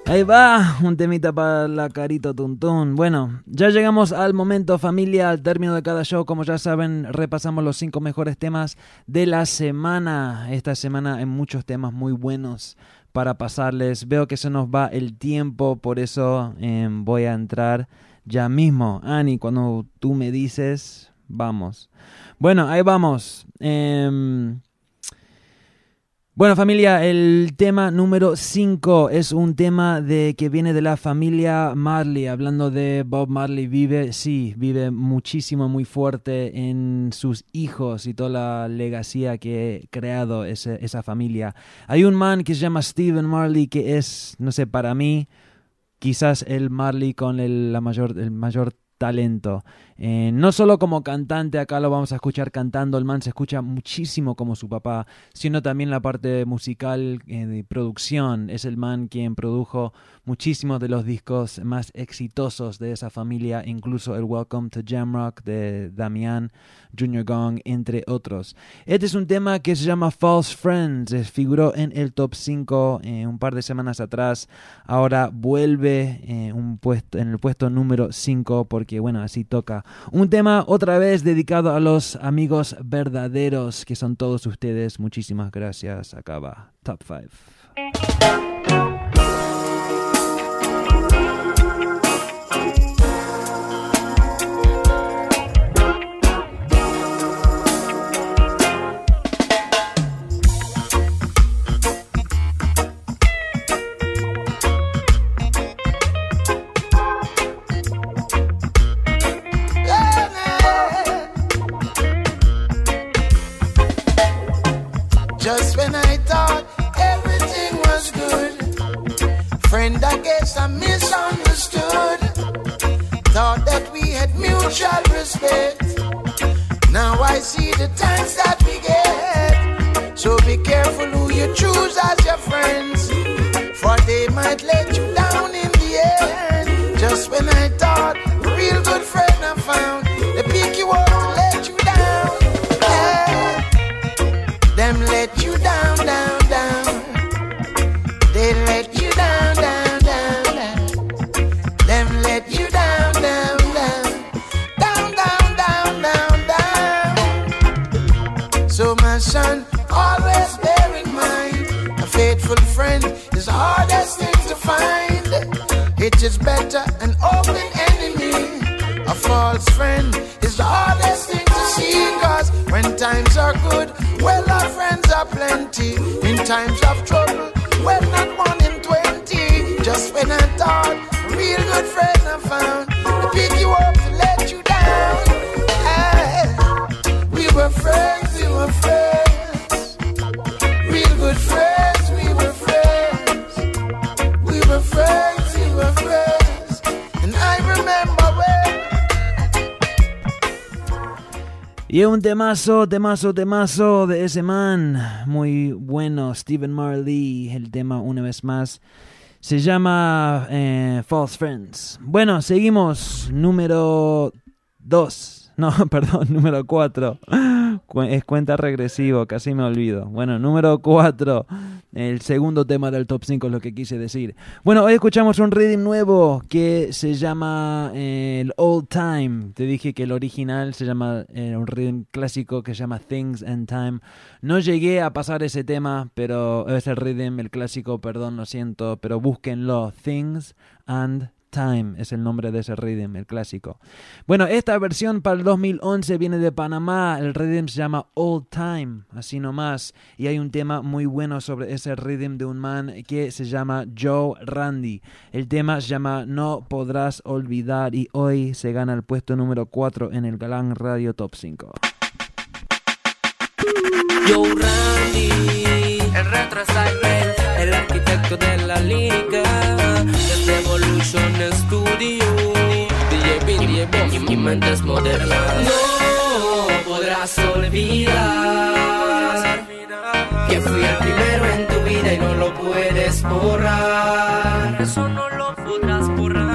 Ahí va, un temita para la carito tuntún. Bueno, ya llegamos al momento familia, al término de cada show. Como ya saben, repasamos los cinco mejores temas de la semana. Esta semana hay muchos temas muy buenos para pasarles. Veo que se nos va el tiempo, por eso eh, voy a entrar ya mismo. Ani, cuando tú me dices, vamos. Bueno, ahí vamos. Em, bueno familia, el tema número 5 es un tema de que viene de la familia Marley, hablando de Bob Marley, vive, sí, vive muchísimo, muy fuerte en sus hijos y toda la legacía que ha creado esa familia. Hay un man que se llama Stephen Marley que es, no sé, para mí, quizás el Marley con el, la mayor, el mayor talento. Eh, no solo como cantante, acá lo vamos a escuchar cantando, el man se escucha muchísimo como su papá, sino también la parte musical eh, de producción. Es el man quien produjo muchísimos de los discos más exitosos de esa familia, incluso el Welcome to Jamrock de Damian, Junior Gong, entre otros. Este es un tema que se llama False Friends, eh, figuró en el top 5 eh, un par de semanas atrás, ahora vuelve en el puesto número 5 porque bueno, así toca. Un tema otra vez dedicado a los amigos verdaderos que son todos ustedes. Muchísimas gracias. Acaba Top 5. We had mutual respect. Now I see the times that we get. So be careful who you choose as your friends, for they might let you down in the end. Just when I thought real good friend is better an open enemy. A false friend is the hardest thing to see. Cause when times are good, well, our friends are plenty. In times of trouble, well, not one in twenty. Just when I thought a real good friend I found, to pick you up to let you down. We were friends, we were friends. Y un temazo, temazo, temazo de ese man. Muy bueno, Stephen Marley. El tema, una vez más, se llama eh, False Friends. Bueno, seguimos. Número 2. No, perdón, número 4. Es cuenta regresivo, casi me olvido. Bueno, número 4. El segundo tema del top 5 es lo que quise decir. Bueno, hoy escuchamos un rhythm nuevo que se llama eh, el Old Time. Te dije que el original se llama eh, un rhythm clásico que se llama Things and Time. No llegué a pasar ese tema, pero ese rhythm, el clásico, perdón, lo siento, pero búsquenlo. Things and Time es el nombre de ese rhythm, el clásico. Bueno, esta versión para el 2011 viene de Panamá. El rhythm se llama Old Time, así nomás. Y hay un tema muy bueno sobre ese rhythm de un man que se llama Joe Randy. El tema se llama No Podrás Olvidar y hoy se gana el puesto número 4 en el Galán Radio Top 5. Yo Randy, el retro el arquitecto de la lírica, Evolution Studio. mi, mi mente es moderna. No podrás olvidar que fui el primero en tu vida y no lo puedes borrar. Eso no lo podrás borrar.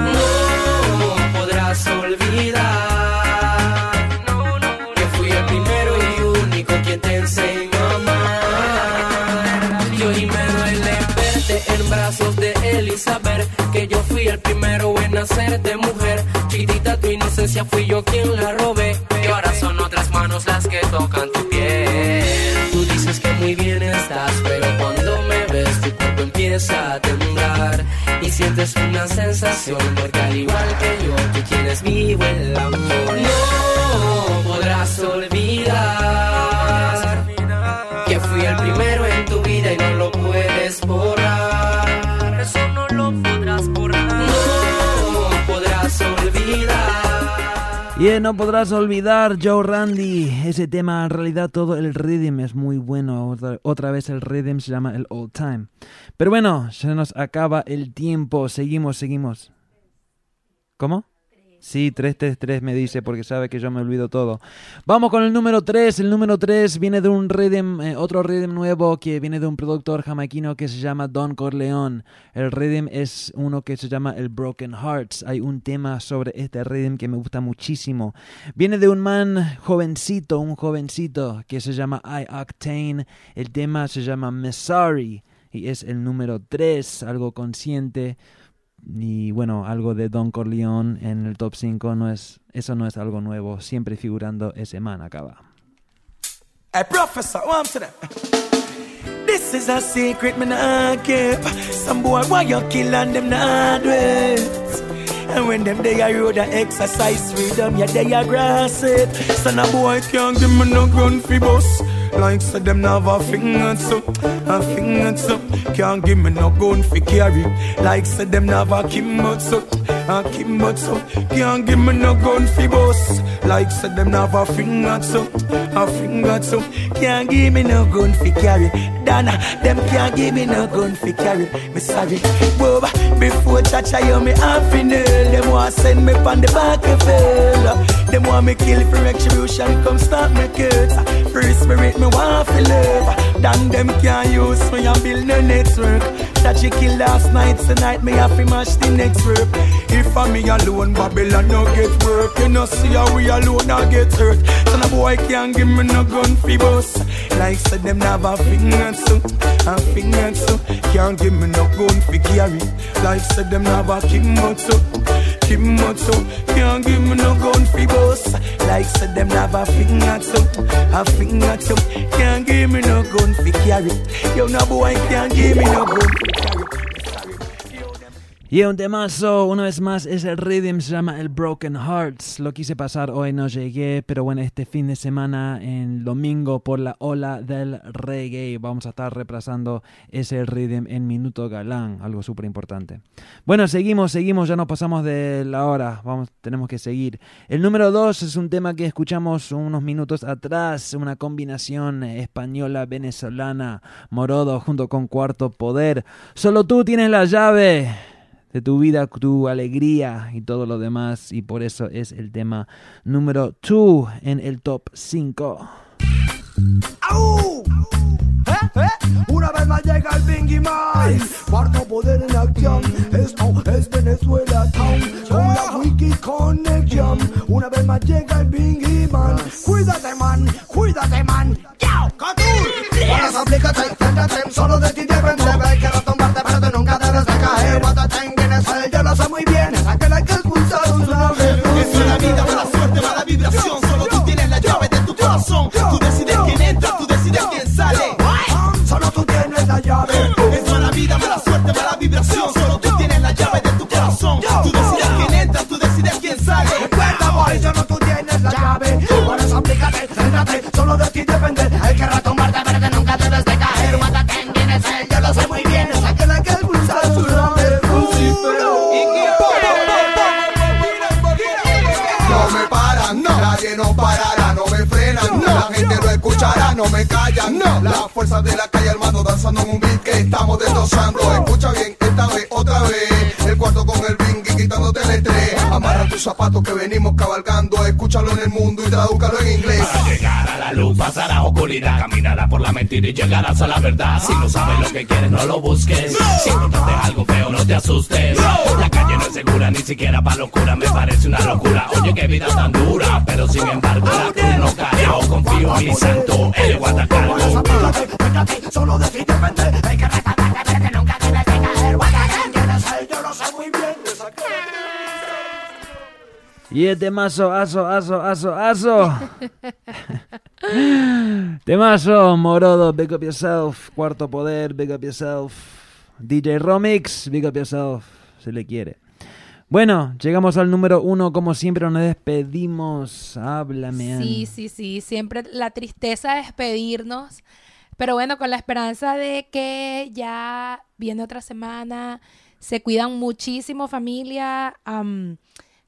De mujer. Chiquitita tu inocencia fui yo quien la robé. Y ahora son otras manos las que tocan tu piel. Tú dices que muy bien estás, pero cuando me ves tu cuerpo empieza a temblar. Y sientes una sensación, porque al igual que yo, tú tienes vivo el amor. Y no podrás olvidar Joe Randy, ese tema en realidad todo el rhythm es muy bueno, otra, otra vez el rhythm se llama el old time. Pero bueno, se nos acaba el tiempo, seguimos, seguimos. ¿Cómo? Sí, 333 me dice porque sabe que yo me olvido todo. Vamos con el número 3. El número 3 viene de un rhythm, eh, otro rhythm nuevo que viene de un productor jamaiquino que se llama Don Corleone. El rhythm es uno que se llama el Broken Hearts. Hay un tema sobre este rhythm que me gusta muchísimo. Viene de un man jovencito, un jovencito que se llama I Octane. El tema se llama Messari y es el número 3, algo consciente. Y bueno, algo de Don Corleone en el top 5 no es, eso no es algo nuevo, siempre figurando ese man acaba. Hey, professor, what to them? This is a secret me keep. Some boy why you kill and them not do. And when them they a road a exercise freedom, yeah they a grass it. Son a boy can't give me no gun fi bus. Like say them a finger so, a finger so. Can't give me no gun fi carry. Like said them nav a kimbo so, a kimbo so. Can't give me no gun fi bus. Like say them nav a finger so, a finger so. Can't give me no gun fi carry. Dana, them can't give me no gun fi carry. Me sorry, Boba. Before Chacha you me in hell. Them want send me pon the back of hell. Them want me kill for retribution. Come stop me curse. Free spirit me want fi live. Dan them can't use me and build no network. That you kill last night, tonight me have to mash the next work. If I me alone, Babylon no get work. You know see how we alone I get hurt. So no boy can't give me no gun fi bust. Like said them have a finger so, a finger so. Can't give me no gun fi carry. Like said them have a kimbo so. Can't give me no gun fi bust. Like said them have a finger so, a finger so. Can't give me no gun fi carry. Yo no boy can't give me no gun fi carry. Y un temazo, una vez más, es el rhythm, se llama el Broken Hearts. Lo quise pasar hoy, no llegué, pero bueno, este fin de semana, en domingo, por la ola del reggae, vamos a estar reemplazando ese rhythm en Minuto Galán, algo súper importante. Bueno, seguimos, seguimos, ya nos pasamos de la hora, vamos, tenemos que seguir. El número 2 es un tema que escuchamos unos minutos atrás, una combinación española-venezolana, Morodo junto con Cuarto Poder. Solo tú tienes la llave de tu vida, tu alegría y todo lo demás. Y por eso es el tema número 2 en el top 5. ¡Au! ¿Eh? ¿Eh? Una vez más llega el Bingy Man Cuarto poder en acción Esto es Venezuela Town Con la Wiki Connection Una vez más llega el Bingy Man Cuídate man, cuídate man ¡Yao! ¡Catur! Ahora aplícate, céntrate Solo de ti depende Ve que no tumbarte pero tú nunca debes de caer Guátate, vibración. Solo tú tienes la llave de tu corazón. Tú decides quién entra, tú decides quién sale. Solo tú tienes la llave Es mala vida, mala suerte, mala vibración. Solo tú tienes la llave de tu corazón. Tú decides quién entra, tú decides quién sale. Nadie no parará, no me frenan, no. La gente lo escuchará, no me callan, no. Las fuerzas de la calle, hermano, danzando en un beat que estamos destrozando. Escucha bien, Amárrate tus zapatos que venimos cabalgando. Escúchalo en el mundo y tradúcalo en inglés. Para llegar a la luz pasará oscuridad, caminará por la mentira y llegarás a la verdad. Si no sabes lo que quieres, no lo busques. Si encontraste algo feo, no te asustes. La calle no es segura, ni siquiera para locura, me parece una locura. Oye, qué vida tan dura, pero sin embargo la cruz no cae. Yo confío en mi santo, el guatacargo. Solo definitivamente hay que que nunca debes de caer. Yo lo sé muy bien. Y es temazo, aso, aso, aso, aso. temazo, Morodo, Big Up Yourself. Cuarto Poder, Big Up Yourself. DJ Romix, Big Up Yourself. Se le quiere. Bueno, llegamos al número uno. Como siempre, nos despedimos. Háblame. Ann. Sí, sí, sí. Siempre la tristeza de despedirnos. Pero bueno, con la esperanza de que ya viene otra semana. Se cuidan muchísimo, familia. Am,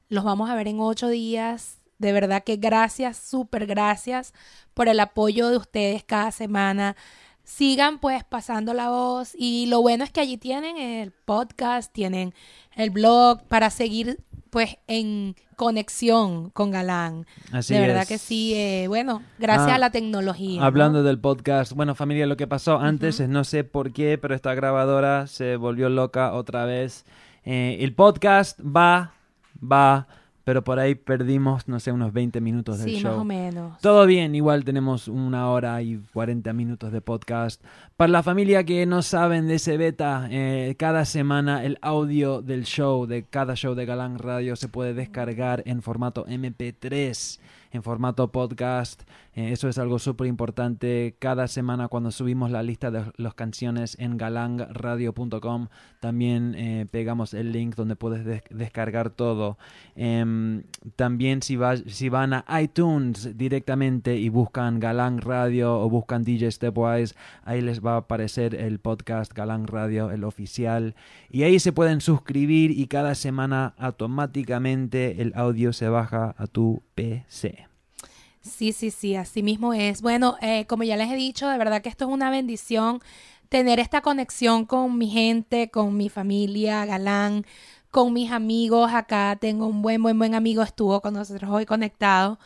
los vamos a ver en ocho días. De verdad que gracias, súper gracias por el apoyo de ustedes cada semana. Sigan pues pasando la voz y lo bueno es que allí tienen el podcast, tienen el blog para seguir pues en conexión con Galán. Así de verdad es. que sí, eh, bueno, gracias Ah, a la tecnología. ¿no? Hablando del podcast, bueno familia, lo que pasó antes es no sé por qué, pero esta grabadora se volvió loca otra vez. Eh, el podcast va, va, pero por ahí perdimos, no sé, unos 20 minutos del Sí, show. más o menos. Todo bien, igual tenemos una hora y 40 minutos de podcast. Para la familia que no saben de ese beta, eh, cada semana el audio del show, de cada show de Galán Radio, se puede descargar en formato MP3, en formato podcast. Eh, eso es algo súper importante. Cada semana cuando subimos la lista de las canciones en galangradio.com, también eh, pegamos el link donde puedes des- descargar todo. Em, también si, va- si van a iTunes directamente y buscan Galán Radio o buscan DJ Stepwise, ahí les va a aparecer el podcast Galán Radio, el oficial. Y ahí se pueden suscribir y cada semana automáticamente el audio se baja a tu PC. Sí, sí, sí, así mismo es. Bueno, eh, como ya les he dicho, de verdad que esto es una bendición tener esta conexión con mi gente, con mi familia, Galán, con mis amigos. Acá tengo un buen, buen, buen amigo, estuvo con nosotros hoy conectado,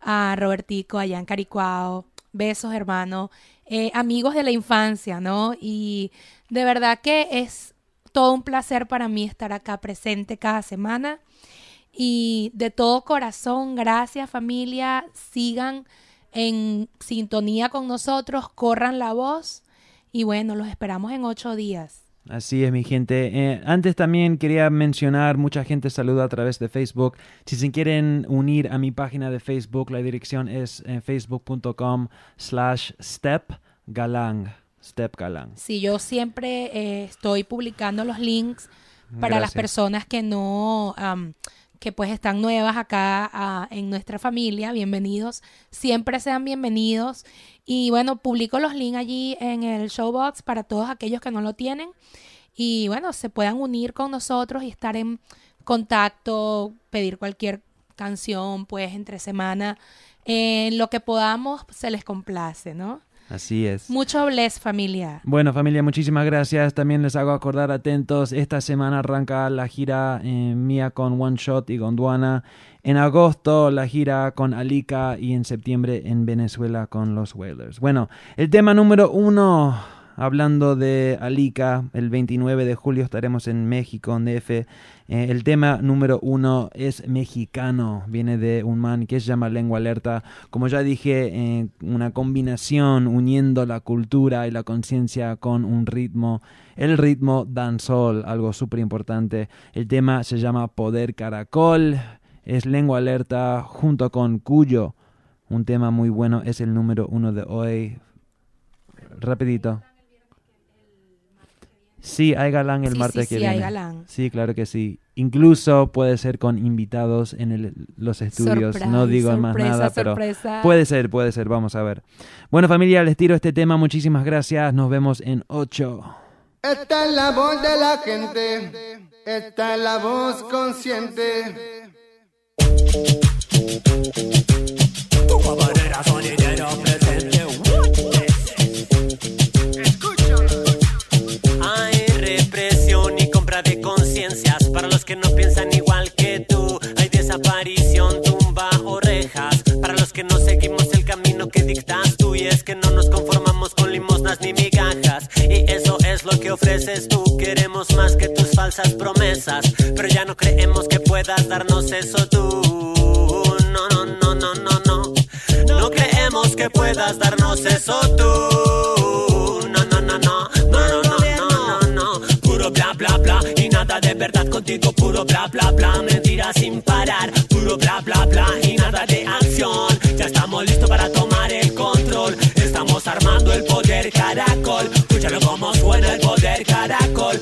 a Robertico, allá en Caricuao. Besos, hermano. Eh, amigos de la infancia, ¿no? Y de verdad que es todo un placer para mí estar acá presente cada semana. Y de todo corazón, gracias familia, sigan en sintonía con nosotros, corran la voz y bueno, los esperamos en ocho días. Así es, mi gente. Eh, antes también quería mencionar, mucha gente saluda a través de Facebook. Si se quieren unir a mi página de Facebook, la dirección es eh, facebook.com slash stepgalang. Stepgalang. Si yo siempre eh, estoy publicando los links para las personas que no, que pues están nuevas acá ah, en nuestra familia, bienvenidos, siempre sean bienvenidos. Y bueno, publico los links allí en el Showbox para todos aquellos que no lo tienen. Y bueno, se puedan unir con nosotros y estar en contacto, pedir cualquier canción, pues entre semana, en lo que podamos, se les complace, ¿no? Así es. Mucho bless familia. Bueno, familia, muchísimas gracias. También les hago acordar atentos. Esta semana arranca la gira eh, mía con One Shot y Gondwana. En agosto la gira con Alika y en septiembre en Venezuela con los Whalers. Bueno, el tema número uno, hablando de Alika, el 29 de julio estaremos en México, en DF. Eh, el tema número uno es mexicano, viene de un man que se llama Lengua Alerta. Como ya dije, eh, una combinación uniendo la cultura y la conciencia con un ritmo, el ritmo dancehall, algo súper importante. El tema se llama Poder Caracol, es Lengua Alerta junto con Cuyo. Un tema muy bueno, es el número uno de hoy. Rapidito. Sí, hay galán el Sí, martes sí, que sí, hay viene. galán. Sí, claro que sí. Incluso puede ser con invitados en el- los estudios. no digo más sorpresa, nada, pero puede ser, puede ser. Vamos a ver. Bueno, familia, les tiro este tema. Muchísimas gracias. Nos vemos en 8. Esta es la voz de la gente, esta es la voz consciente. que no piensan igual que tú. Hay desaparición, tumba o rejas. Para los que no seguimos el camino que dictas tú. Y es que no nos conformamos con limosnas ni migajas. Y eso es lo que ofreces tú. Queremos más que tus falsas promesas. Pero ya no creemos que puedas darnos eso tú. No, no, no, no, no, no. No creemos que puedas darnos eso tú. De verdad contigo, puro bla, bla, bla. Mentira sin parar. Puro bla, bla, bla. Y nada de acción. Ya estamos listos para tomar el control. Estamos armando el poder caracol. Escúchalo como suena el poder caracol.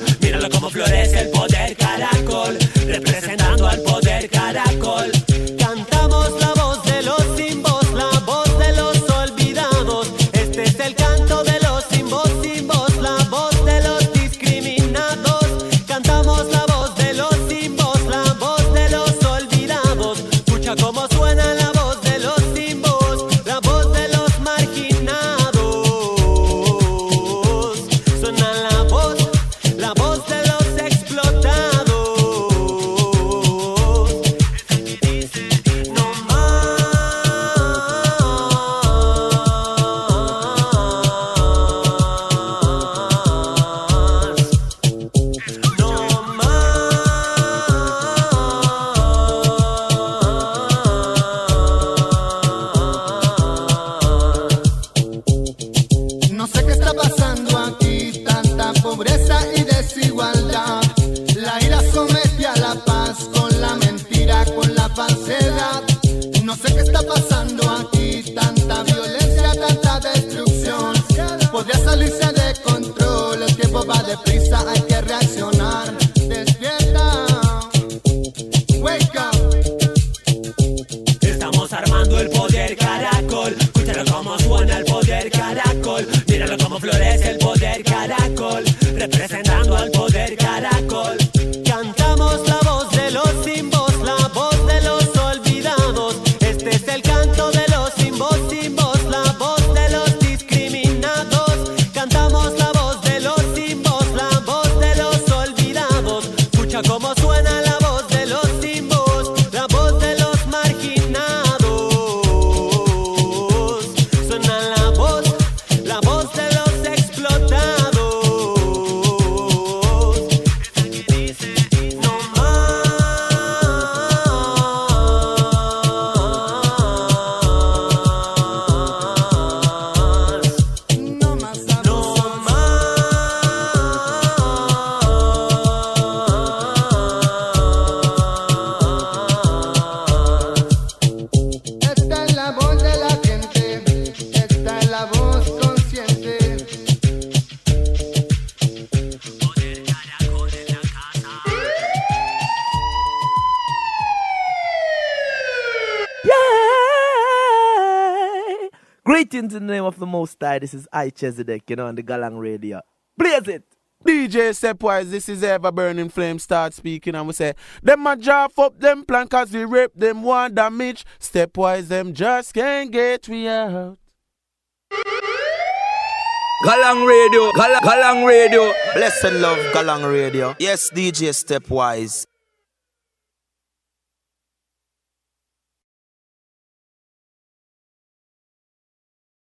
This is I Chesedek, you know, on the Galang Radio. Blaze it! DJ Stepwise, this is ever burning flame start speaking and we say them a drop up them plan cause we rape them one damage Stepwise them just can't get we out Galang Radio, Galang, Galang Radio. Blessed love Galang Radio. Yes, DJ Stepwise.